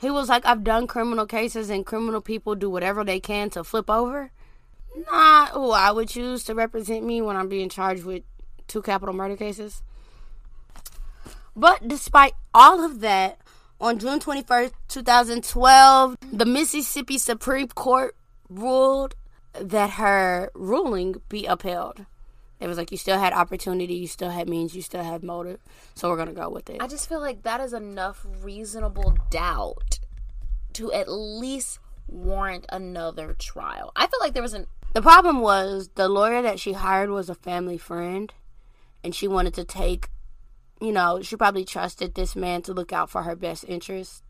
He was like, I've done criminal cases and criminal people do whatever they can to flip over. Not who I would choose to represent me when I'm being charged with two capital murder cases. But despite all of that, on June 21st, 2012, the Mississippi Supreme Court ruled that her ruling be upheld. It was like you still had opportunity, you still had means, you still had motive. So we're going to go with it. I just feel like that is enough reasonable doubt to at least warrant another trial. I feel like there was an The problem was the lawyer that she hired was a family friend, and she wanted to take, you know, she probably trusted this man to look out for her best interest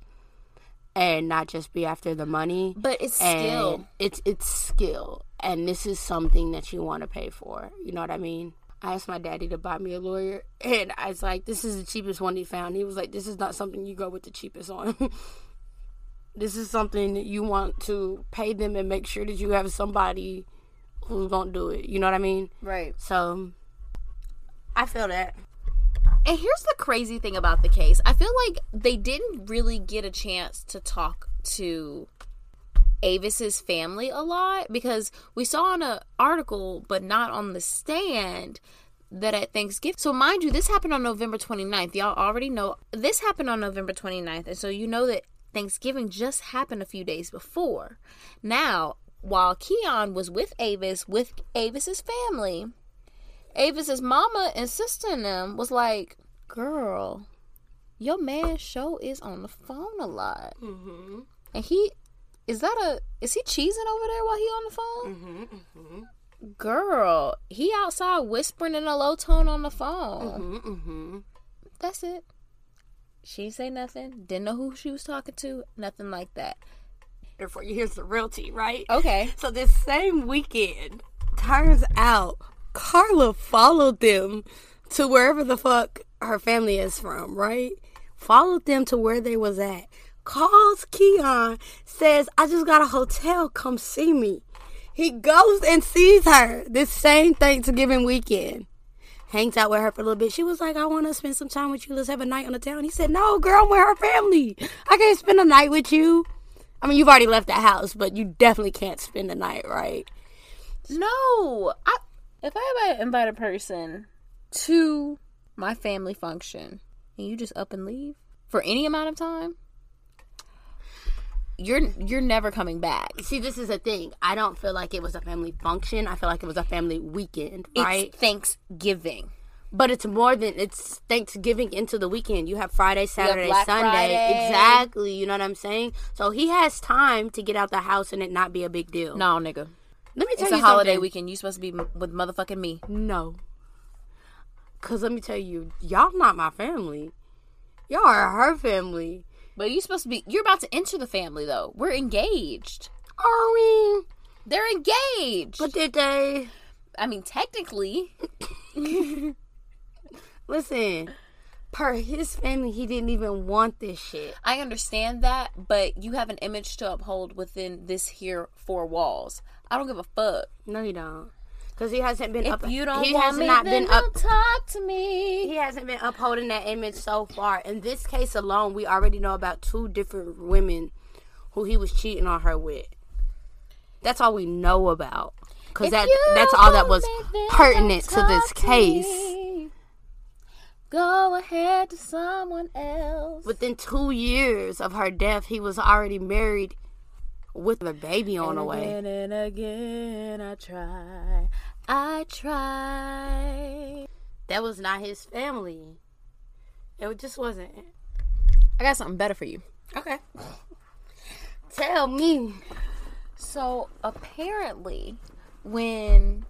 and not just be after the money. but it's and still it's it's skill, and this is something that you want to pay for. You know what I mean? I asked my daddy to buy me a lawyer, and I was like, "This is the cheapest one he found." He was like, "This is not something you go with the cheapest on." this is something that you want to pay them and make sure that you have somebody who's gonna do it. You know what I mean? right. So I feel that. And here's the crazy thing about the case. I feel like they didn't really get a chance to talk to Avis's family a lot because we saw in an article, but not on the stand, that at Thanksgiving. So, mind you, this happened on November 29th. Y'all already know this happened on November 29th. And so, you know that Thanksgiving just happened a few days before. Now, while Keon was with Avis, with Avis's family, Avis's mama and sister and them was like, "Girl, your man's show is on the phone a lot, Mm-hmm. and he is that a is he cheesing over there while he on the phone? Mm-hmm. Mm-hmm. Girl, he outside whispering in a low tone on the phone. Mm-hmm. Mm-hmm. That's it. She didn't say nothing. Didn't know who she was talking to. Nothing like that. Therefore, here's the real tea, right? Okay. So this same weekend, turns out Carla followed them to wherever the fuck her family is from, right? Followed them to where they was at. Calls Keon, says, I just got a hotel, come see me. He goes and sees her this same Thanksgiving weekend. Hangs out with her for a little bit. She was like, I want to spend some time with you. Let's have a night on the town. He said, No, girl, I'm with her family. I can't spend a night with you. I mean, you've already left the house, but you definitely can't spend the night, right? No, I if I invite, a person to my family function and you just up and leave for any amount of time, you're you're never coming back. See, this is a thing. I don't feel like it was a family function. I feel like it was a family weekend, right? It's Thanksgiving. but it's more than it's Thanksgiving into the weekend. You have Friday, Saturday, Black Sunday. Friday. Exactly. You know what I'm saying? So he has time to get out the house and it not be a big deal. No, nigga. Let me tell It's you a holiday something. weekend. You supposed to be m- with motherfucking me. No. Cause let me tell you, y'all not my family. Y'all are her family. But you supposed to be. You're about to enter the family though. We're engaged. Are we? They're engaged. But did they? I mean, technically, Listen, per his family, he didn't even want this shit. I understand that, but you have an image to uphold within this here four walls. I don't give a fuck. No, you don't. Because he hasn't been If up. you don't he want has me, not been up. don't talk to me. He hasn't been upholding that image so far. In this case alone, we already know about two different women who he was cheating on her with. That's all we know about. Because that that's all that was pertinent to this talk to case. Go ahead to someone else. Within two years of her death, he was already married with a baby on the way. Again and again, I try. I try. That was not his family. It just wasn't. I got something better for you. Okay. Tell me. So apparently, when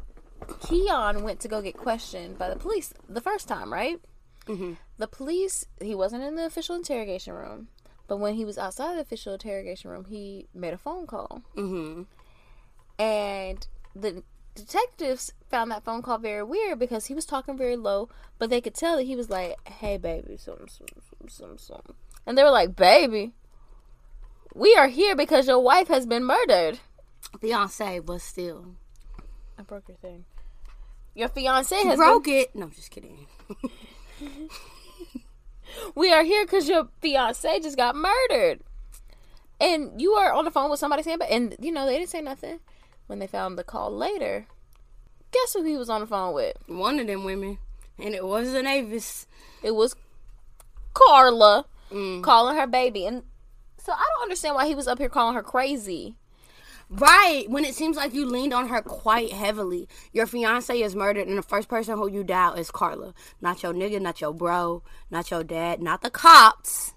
Keon went to go get questioned by the police the first time, right? Mm-hmm. The police, he wasn't in the official interrogation room, but when he was outside the official interrogation room, he made a phone call. Mm-hmm. And the detectives found that phone call very weird because he was talking very low, but they could tell that he was like, "Hey, baby, something, something, something, something, something," and they were like, "Baby, we are here because your wife has been murdered." Beyonce, but still. I broke your thing. Your fiance has broke it. No, I'm just kidding. We are here because your fiance just got murdered, and you are on the phone with somebody saying, but and you know they didn't say nothing when they found the call later. Guess who he was on the phone with? One of them women, and it wasn't Avis. It was Carla mm. calling her baby, and so I don't understand why he was up here calling her crazy. Right, when it seems like you leaned on her quite heavily. Your fiance is murdered, and the first person who you doubt is Carla. Not your nigga, not your bro, not your dad, not the cops,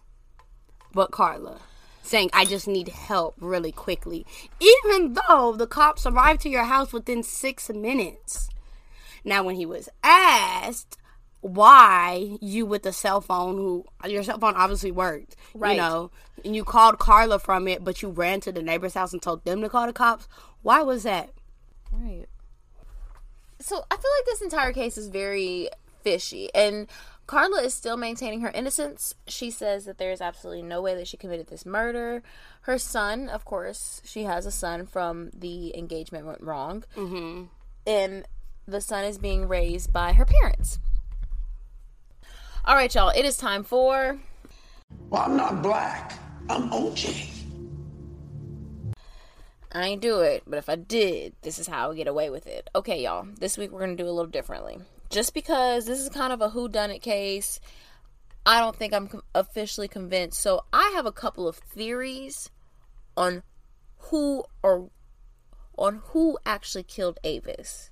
but Carla. Saying, I just need help really quickly. Even though the cops arrived to your house within six minutes. Now, when he was asked why you with the cell phone, who your cell phone obviously worked, Right. you know, and you called Carla from it, but you ran to the neighbor's house and told them to call the cops. Why was that? Right. So I feel like this entire case is very fishy, and Carla is still maintaining her innocence. She says that there is absolutely no way that she committed this murder. Her son, of course, she has a son from the engagement went wrong, mm-hmm. and the son is being raised by her parents. All right, y'all. It is time for Well, I'm not black. I'm OJ. I ain't do it, but if I did, this is how I get away with it. Okay, y'all. This week we're gonna do a little differently. Just because this is kind of a who done it case, I don't think I'm officially convinced. So I have a couple of theories on who or on who actually killed Avis.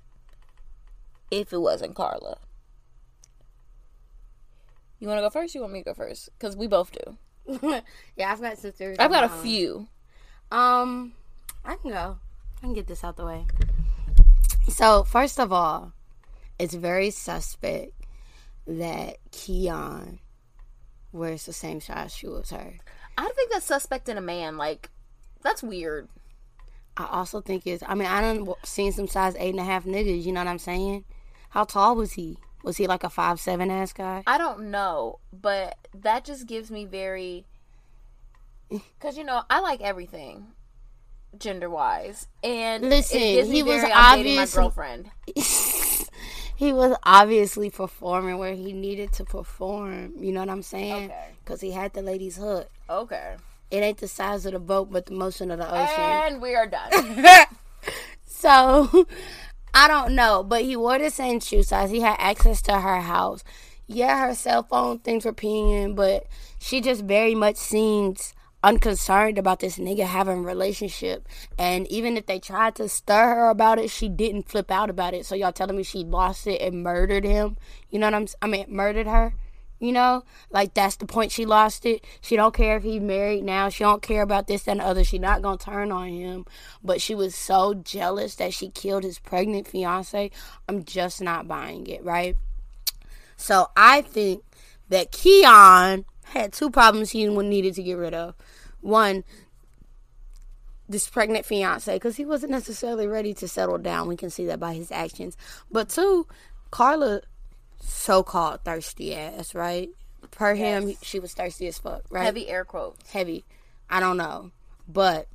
If it wasn't Carla. You want to go first? You want me to go first? Because we both do. yeah, I've got some theories. I've got a own. few. Um, I can go. I can get this out the way. So, first of all, it's very suspect that Keon wears the same size shoe as her. I don't think that's suspect in a man. Like, that's weird. I also think it's. I mean, I done seen some size eight and a half niggas. You know what I'm saying? How tall was he? Was he like a five seven ass guy? I don't know, but that just gives me very. Because, you know, I like everything gender wise. And Listen, it gives me he was I'm my obviously- girlfriend. he was obviously performing where he needed to perform. You know what I'm saying? Okay. Because he had the lady's hook. Okay. It ain't the size of the boat, but the motion of the ocean. And we are done. So I don't know, but he wore the same shoe size. He had access to her house. Yeah, her cell phone things were pinging, but she just very much seems unconcerned about this nigga having relationship. And even if they tried to stir her about it, she didn't flip out about it. So y'all telling me she lost it and murdered him? You know what I'm? I mean, murdered her. You know, like that's the point. She lost it. She don't care if he's married now. She don't care about this and the other. She not gonna turn on him. But she was so jealous that she killed his pregnant fiance. I'm just not buying it, right? So I think that Keon had two problems he needed to get rid of. One, this pregnant fiance, because he wasn't necessarily ready to settle down. We can see that by his actions. But two, Carla, so called thirsty ass, right? Per him, she was thirsty as fuck, right? Heavy air quotes. heavy. I don't know. But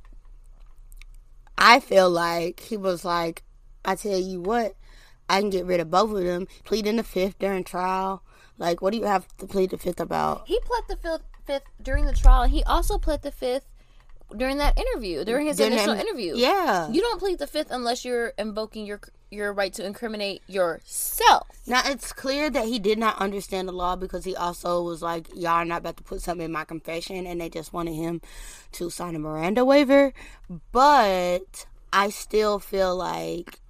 I feel like he was like, I tell you what, I can get rid of both of them. Pleading the fifth during trial. Like, what do you have to plead the fifth about? He pled the fifth, fifth during the trial. He also pled the fifth during that interview, during his During initial that- interview. Yeah. You don't plead the fifth unless you're invoking your your right to incriminate yourself. Now it's clear that he did not understand the law because he also was like, "Y'all are not about to put something in my confession," and they just wanted him to sign a Miranda waiver. But I still feel like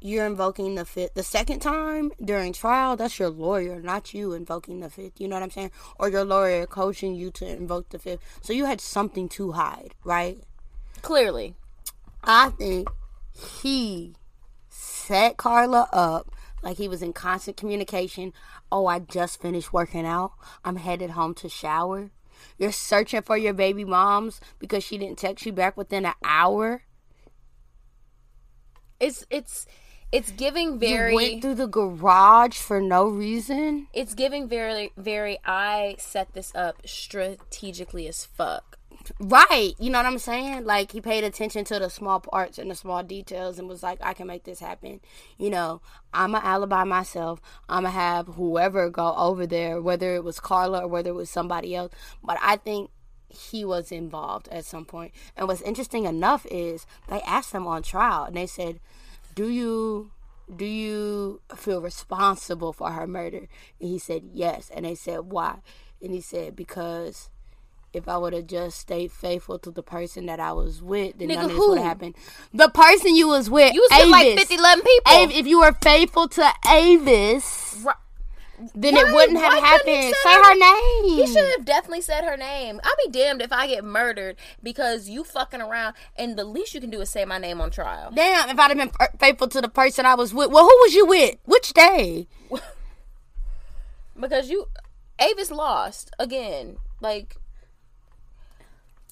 you're invoking the fifth the second time during trial. That's your lawyer, not you invoking the fifth. You know what I'm saying? Or your lawyer coaching you to invoke the fifth. So you had something to hide, right? Clearly. I think he set Carla up like he was in constant communication. Oh, I just finished working out. I'm headed home to shower. You're searching for your baby moms because she didn't text you back within an hour. It's it's it's giving very you went through the garage for no reason. it's giving very very I set this up strategically as fuck. Right. You know what I'm saying? Like he paid attention to the small parts and the small details and was like, I can make this happen. You know, I'm to alibi myself. I'm going to have whoever go over there, whether it was Carla or whether it was somebody else. But I think he was involved at some point. And what's interesting enough is they asked him on trial and they said, Do you do you feel responsible for her murder? And he said yes. And they said why? And he said because if I would have just stayed faithful to the person that I was with, then Nigga, none of this would have happened. The person you was with, You was with like Avis. 50, 11 people. Av- if you were faithful to Avis, Right. Then Right, it wouldn't have why happened. say her- her name. He should have definitely said her name. I'll be damned if I get murdered because you fucking around, and the least you can do is say my name on trial. Damn, if I'd have been faithful to the person I was with. Well, who was you with? Which day? Because you, Avis lost again. Like,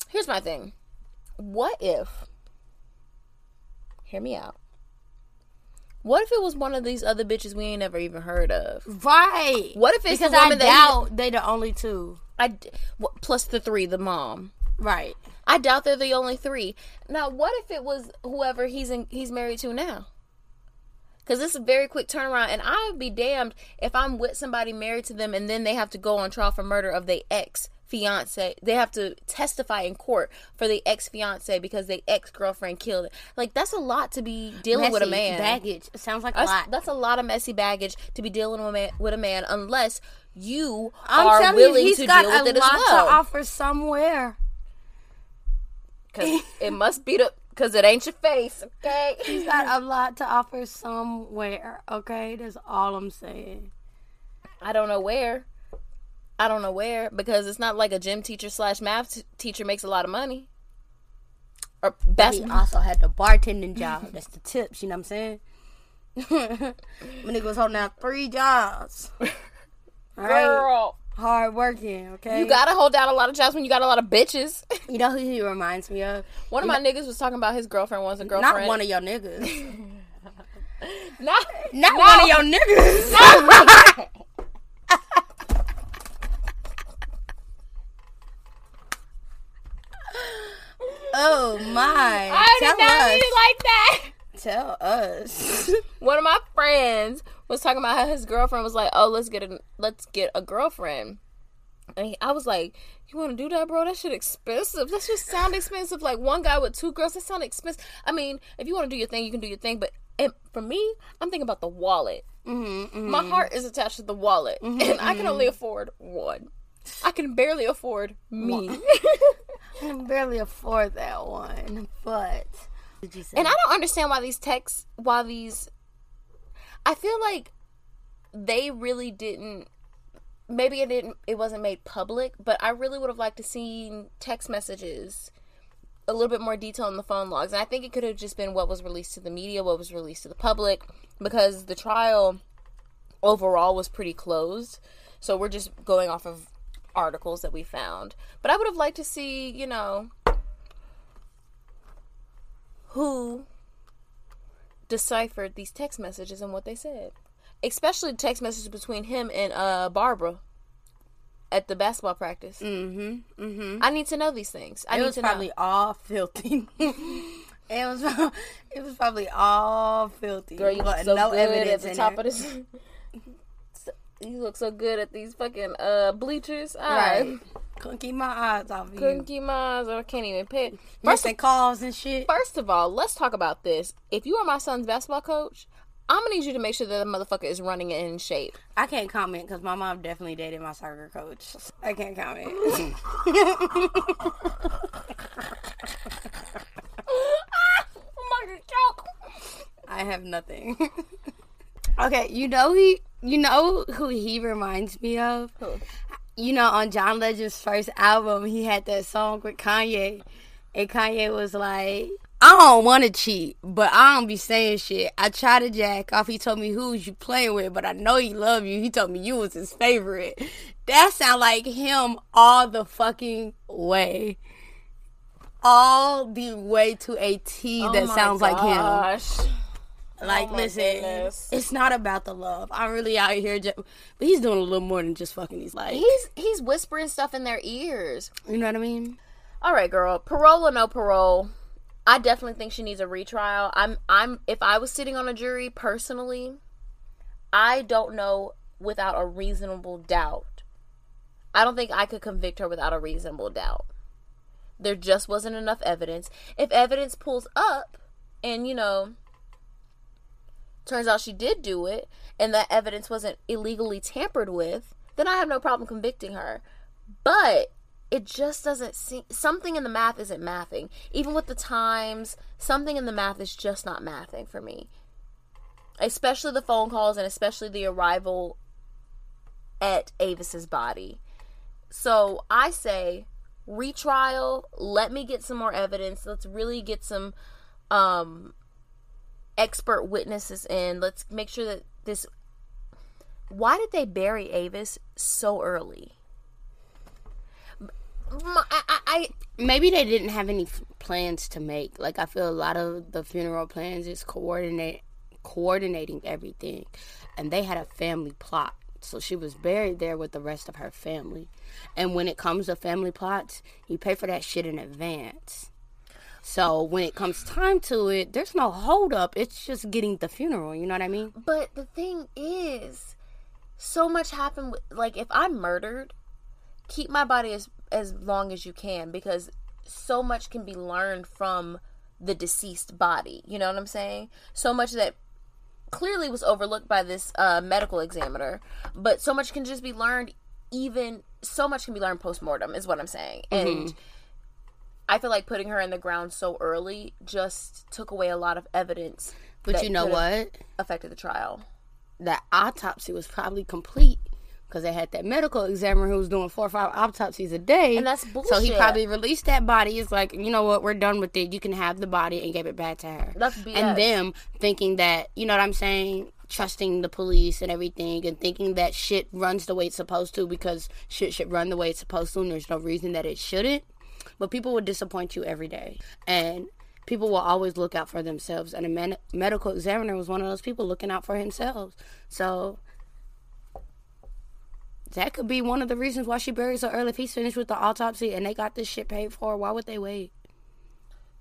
here's my thing. What if? Hear me out. What if it was one of these other bitches we ain't never even heard of? Right. What if it's because the I woman that he- doubt they the only two. I plus the three, the mom. Right. I doubt they're the only three. Now, what if it was whoever he's in, he's married to now? Because this is a very quick turnaround, and I would be damned if I'm with somebody married to them, and then they have to go on trial for murder of their ex fiance. They have to testify in court for the ex fiance because their ex girlfriend killed it. Like that's a lot to be dealing with a man. Baggage. It sounds like a lot. that's a lot of messy baggage to be dealing with a man, with a man unless you I'm are willing you, he's to got deal with a it as lot well. to offer somewhere. Cause it must be the because it ain't your face, okay? He's got a lot to offer somewhere. Okay, that's all I'm saying. I don't know where. I don't know where because it's not like a gym teacher slash math t- teacher makes a lot of money. Or best He also had the bartending job. That's the tips. You know what I'm saying? My nigga was holding out three jobs. All right, girl. hard working. Okay, You gotta hold down a lot of jobs when you got a lot of bitches. You know who he reminds me of? One of my niggas was talking about his girlfriend was a girlfriend. Not one of your niggas. Not, Not No. one of your niggas. Oh my! I Tell did not us. mean it like that. Tell us. One of my friends was talking about how his girlfriend was like, "Oh, let's get a let's get a girlfriend." And he, I was like, "You want to do that, bro? That shit expensive. That just sound expensive. Like one guy with two girls, that sound expensive. I mean, if you want to do your thing, you can do your thing. But for me, I'm thinking about the wallet. Mm-hmm, mm-hmm. My heart is attached to the wallet, mm-hmm, and I can mm-hmm. only afford one. I can barely afford me, can barely afford that one, but did you say? and I don't understand why these texts, why these. I feel like they really didn't maybe it didn't it wasn't made public but i really would have liked to seen text messages a little bit more detail in the phone logs and i think it could have just been what was released to the media what was released to the public because the trial overall was pretty closed so we're just going off of articles that we found but i would have liked to see you know who deciphered these text messages and what they said especially the text messages between him and uh Barbara at the basketball practice. mm-hmm, mm-hmm. I need to know these things. I It need was to probably know. all filthy. it was. It was probably all filthy. Girl, you but so no good evidence at the top of this. you look so good at these fucking uh bleachers. Right. Couldn't keep my eyes off of couldn't you. keep my eyes. or I can't even pay. First, Missing calls and shit. first of all, let's talk about this. If you are my son's basketball coach, I'm gonna need you to make sure that the motherfucker is running in shape. I can't comment because my mom definitely dated my soccer coach. I can't comment. I have nothing. okay, you know he, you know who he reminds me of. Who? You know, on John Legend's first album, he had that song with Kanye, and Kanye was like, "I don't want to cheat, but I don't be saying shit. I try to jack off. He told me who was you playing with, but I know he love you. He told me you was his favorite. That sound like him all the fucking way." All the way to a T Oh that sounds like him. Gosh. Like, Oh listen, goodness. it's not about the love. I'm really out here, just, but he's doing a little more than just fucking these like. He's he's whispering stuff in their ears. You know what I mean? All right, girl. Parole or no parole? I definitely think she needs a retrial. I'm I'm if I was sitting on a jury personally, I don't know without a reasonable doubt. I don't think I could convict her without a reasonable doubt. There just wasn't enough evidence. If evidence pulls up and you know turns out she did do it and that evidence wasn't illegally tampered with, then I have no problem convicting her. But it just doesn't seem something in the math isn't mathing. Even with the times, something in the math is just not mathing for me. Especially the phone calls and especially the arrival at Avis's body. So I say retrial, let me get some more evidence. Let's really get some um expert witnesses in. Let's make sure that this why did they bury Avis so early? I, I, maybe they didn't have any plans to make. Like I feel a lot of the funeral plans is coordinate coordinating everything, and they had a family plot. So she was buried there with the rest of her family. And when it comes to family plots, you pay for that shit in advance. So when it comes time to it, there's no hold up. It's just getting the funeral. You know what I mean? But the thing is, so much happened. With, like if I'm murdered, keep my body as as long as you can because so much can be learned from the deceased body. You know what I'm saying? So much that clearly was overlooked by this uh, medical examiner, but so much can just be learned. Even so much can be learned post mortem is what I'm saying, mm-hmm. I feel like putting her in the ground so early just took away a lot of evidence. But you know what? Affected the trial. That autopsy was probably complete because they had that medical examiner who was doing four or five autopsies a day. And that's bullshit. So he probably released that body. It's like, you know what, we're done with it. You can have the body and give it back to her. That's BS. And them thinking that, you know what I'm saying? Trusting the police and everything and thinking that shit runs the way it's supposed to because shit should run the way it's supposed to and there's no reason that it shouldn't. But people will disappoint you every day. And people will always look out for themselves. And a man- medical examiner was one of those people looking out for himself. So that could be one of the reasons why she buried so early. If he's finished with the autopsy and they got this shit paid for, why would they wait?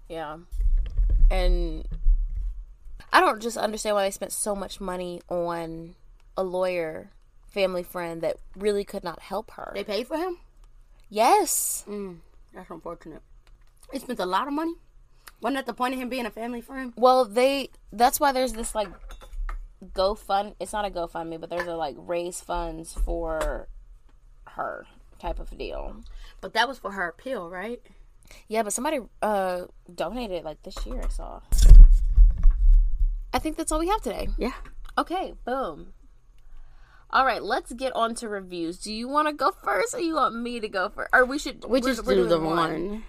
Yeah. And I don't just understand why they spent so much money on a lawyer, family friend that really could not help her. They paid for him? Yes. Mm, that's unfortunate. They spent a lot of money. Wasn't that the point of him being a family friend? Well, they. That's why there's this like GoFund. It's not a GoFundMe, but there's a like raise funds for her type of deal. But that was for her appeal, right? Yeah, but somebody uh donated like this year. I saw. I think that's all we have today. Yeah. Okay. Boom. All right, let's get on to reviews. Do you want to go first, or you want me to go first? Or we should we just do the one. one.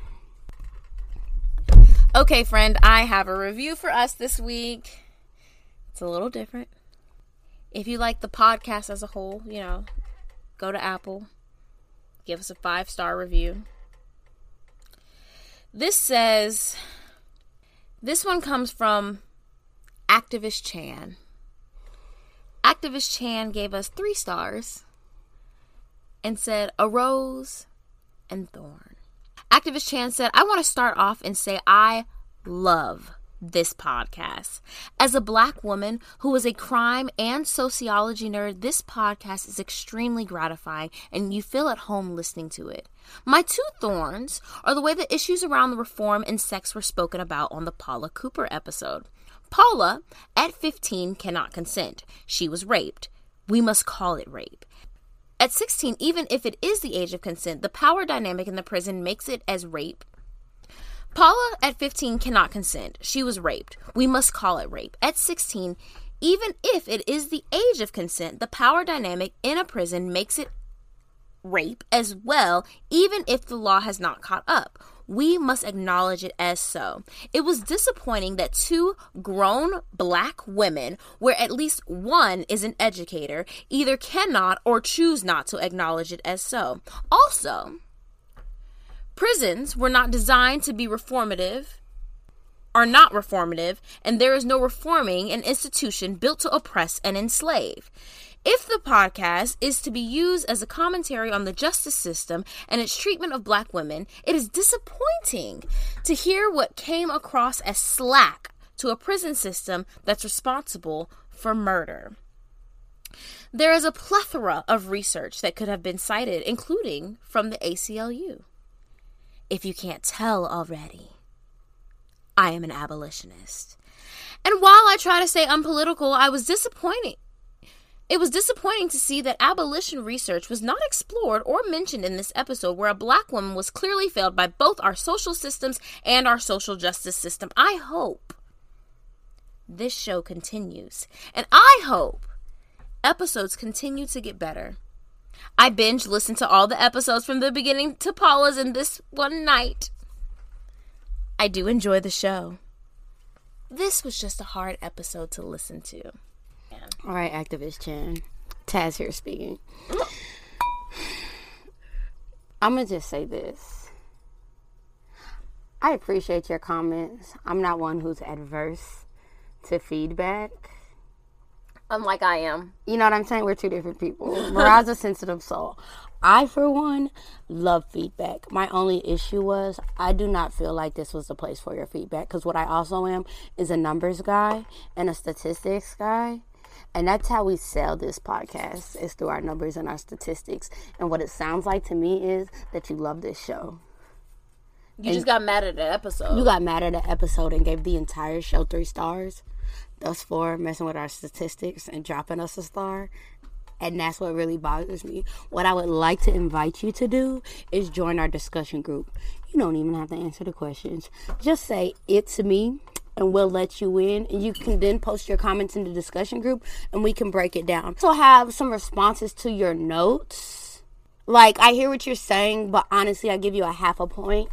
Okay, friend, I have a review for us this week. It's a little different. If you like the podcast as a whole, you know, go to Apple, give us a five star review. This says, this one comes from Activist Chan. Activist Chan gave us three stars and said, A rose and thorn. Activist Chan said, I want to start off and say I love this podcast. As a black woman who is a crime and sociology nerd, this podcast is extremely gratifying and you feel at home listening to it. My two thorns are the way the issues around the reform and sex were spoken about on the Paula Cooper episode. Paula, at 15, cannot consent. She was raped. We must call it rape. At 16, even if it is the age of consent, the power dynamic in the prison makes it as rape Paula at 15 cannot consent. She was raped. We must call it rape. At 16, even if it is the age of consent, the power dynamic in a prison makes it rape as well, even if the law has not caught up. We must acknowledge it as so. It was disappointing that two grown black women, where at least one is an educator, either cannot or choose not to acknowledge it as so. Also, Prisons were not designed to be reformative, are not reformative, and there is no reforming an institution built to oppress and enslave. If the podcast is to be used as a commentary on the justice system and its treatment of black women, it is disappointing to hear what came across as slack to a prison system that's responsible for murder. There is a plethora of research that could have been cited, including from the ACLU. If you can't tell already, I am an abolitionist. And while I try to stay unpolitical, I was disappointed. It was disappointing to see that abolition research was not explored or mentioned in this episode, where a black woman was clearly failed by both our social systems and our social justice system. I hope this show continues, and I hope episodes continue to get better. I binge listened to all the episodes from the beginning to Carla's in this one night. I do enjoy the show. This was just a hard episode to listen to. All right, activist Chan. Taz here speaking. I'm going to just say this. I appreciate your comments. I'm not one who's adverse to feedback. Unlike I am. You know what I'm saying? We're two different people. Mariah's a sensitive soul. I, for one, love feedback. My only issue was I do not feel like this was the place for your feedback because what I also am is a numbers guy and a statistics guy. And that's how we sell this podcast is through our numbers and our statistics. And what it sounds like to me is that you love this show. You just got mad at the episode. You got mad at the episode and gave the entire show three stars. Thus for messing with our statistics and dropping us a star. And that's what really bothers me. What I would like to invite you to do is join our discussion group. You don't even have to answer the questions. Just say it's me and we'll let you in. And you can then post your comments in the discussion group and we can break it down. So have some responses to your notes. Like I hear what you're saying, but honestly I give you a half a point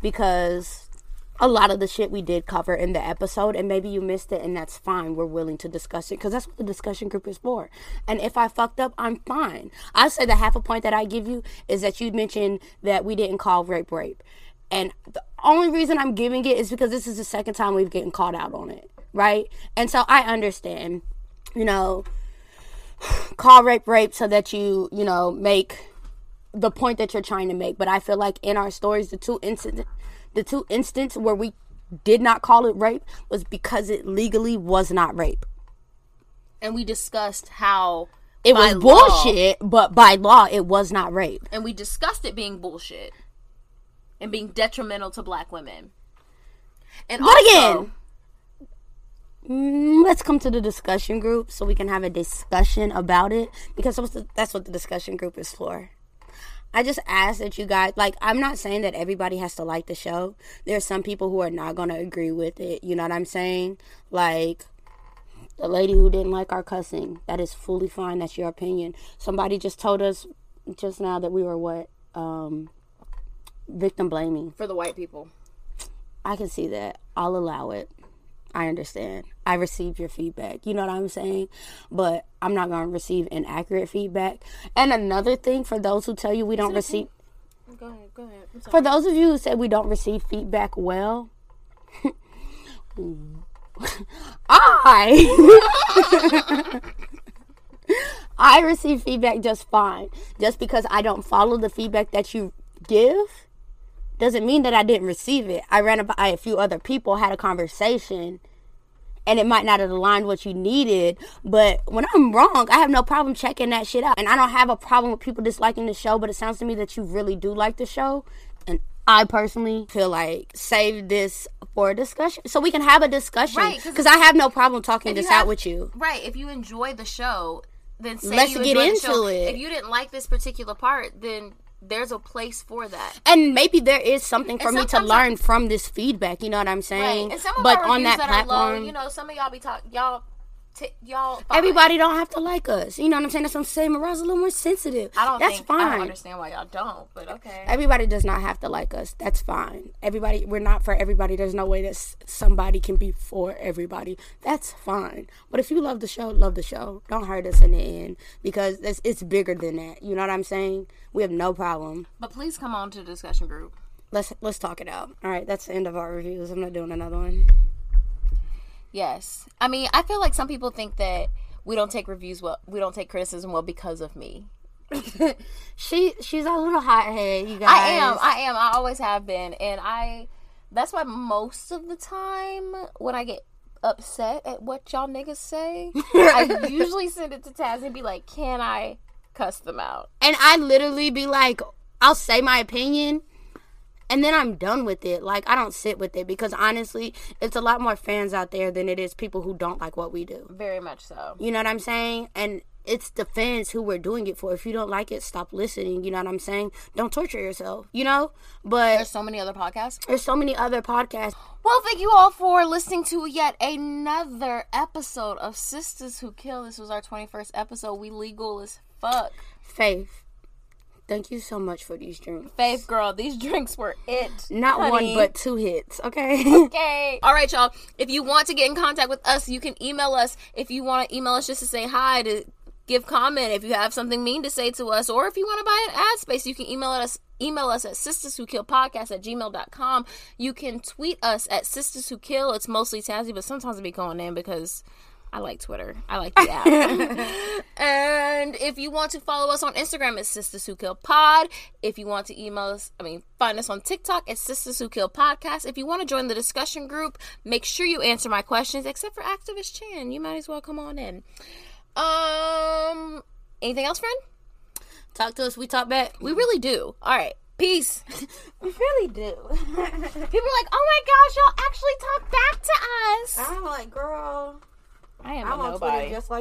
because a lot of the shit we did cover in the episode and maybe you missed it and that's fine. We're willing to discuss it because that's what the discussion group is for. And if i fucked up i'm fine. I say the half a point that i give you is that you mentioned that we didn't call rape rape and the only reason i'm giving it is because this is the second time we've getting called out on it right and so i understand you know call rape rape so that you you know make the point that you're trying to make but i feel like in our stories the two incidents the two instances where we did not call it rape was because it legally was not rape. And we discussed how it was bullshit, law, but by law it was not rape. And we discussed it being bullshit and being detrimental to black women. And but also, again, mm, let's come to the discussion group so we can have a discussion about it because that's what the discussion group is for. I just ask that you guys like I'm not saying that everybody has to like the show. There's some people who are not going to agree with it. You know what I'm saying? Like the lady who didn't like our cussing. That is fully fine. That's your opinion. Somebody just told us just now that we were what um victim blaming for the white people. I can see that. I'll allow it. I understand. I received your feedback. You know what I'm saying? But I'm not going to receive inaccurate feedback. And another thing for those who tell you we don't receive. Go ahead, go ahead. For those of you who said we don't receive feedback well, I. I receive feedback just fine. Just because I don't follow the feedback that you give doesn't mean that I didn't receive it. I ran by a few other people, had a conversation, and it might not have aligned what you needed. But when I'm wrong, I have no problem checking that shit out. And I don't have a problem with people disliking the show, but it sounds to me that you really do like the show. And I personally feel like save this for a discussion so we can have a discussion. Right. Because I have no problem talking this have, out with you. Right. If you enjoy the show, then let's get into it. If you didn't like this particular part, then there's a place for that. And maybe there is something for me to learn I, from this feedback. You know what I'm saying? Right. And some of but on that, that platform, low, you know, some of y'all be talking, y'all T- y'all. Fine. Everybody don't have to like us. You know what I'm saying? That's what I'm saying. Mariah's a little more sensitive. I don't. That's think, fine. I don't understand why y'all don't, but okay. Everybody does not have to like us. That's fine. Everybody, we're not for everybody. There's no way that somebody can be for everybody. That's fine. But if you love the show, love the show. Don't hurt us in the end because it's, it's bigger than that. You know what I'm saying? We have no problem. But please come on to the discussion group. Let's let's talk it out. All right, that's the end of our reviews. I'm not doing another one. Yes. I mean, I feel like some people think that we don't take reviews well. We don't take criticism well because of me. she she's a little hothead, you guys. I am. I am. I always have been, and I. That's why most of the time when I get upset at what y'all niggas say, I usually send it to Taz and be like, "Can I cuss them out?" and I literally be like, I'll say my opinion, and then I'm done with it. Like I don't sit with it because honestly, it's a lot more fans out there than it is people who don't like what we do. Very much so. You know what I'm saying? And it's the fans who we're doing it for. If you don't like it, stop listening. You know what I'm saying? Don't torture yourself. You know. But There's so many other podcasts. there's so many other podcasts. Well, thank you all for listening to yet another episode of Sistas Who Kill. This was our 21st episode. We legal as fuck. Faith, thank you so much for these drinks. Faith girl, these drinks were it. Not honey. one, but two hits. Okay. Okay. All right, y'all. If you want to get in contact with us, you can email us. If you want to email us just to say hi, to give comment, if you have something mean to say to us, or if you want to buy an ad space, you can email us. Email us at sistas who kill podcast at gmail.com. You can tweet us at sistas who kill. It's mostly Tazzy, but sometimes I be going in because I like Twitter. I like the app. and if you want to follow us on Instagram, it's Sistas Who Kill Pod. If you want to email us, I mean, find us on TikTok, it's Sistas Who Kill Podcast. If you want to join the discussion group, make sure you answer my questions, except for Activist Chan. You might as well come on in. Um, anything else, friend? talk to us. We talk back. We really do. All right. Peace. We really do. People are like, oh my gosh, y'all actually talk back to us. I'm like, girl. I am a on nobody. Twitter just like.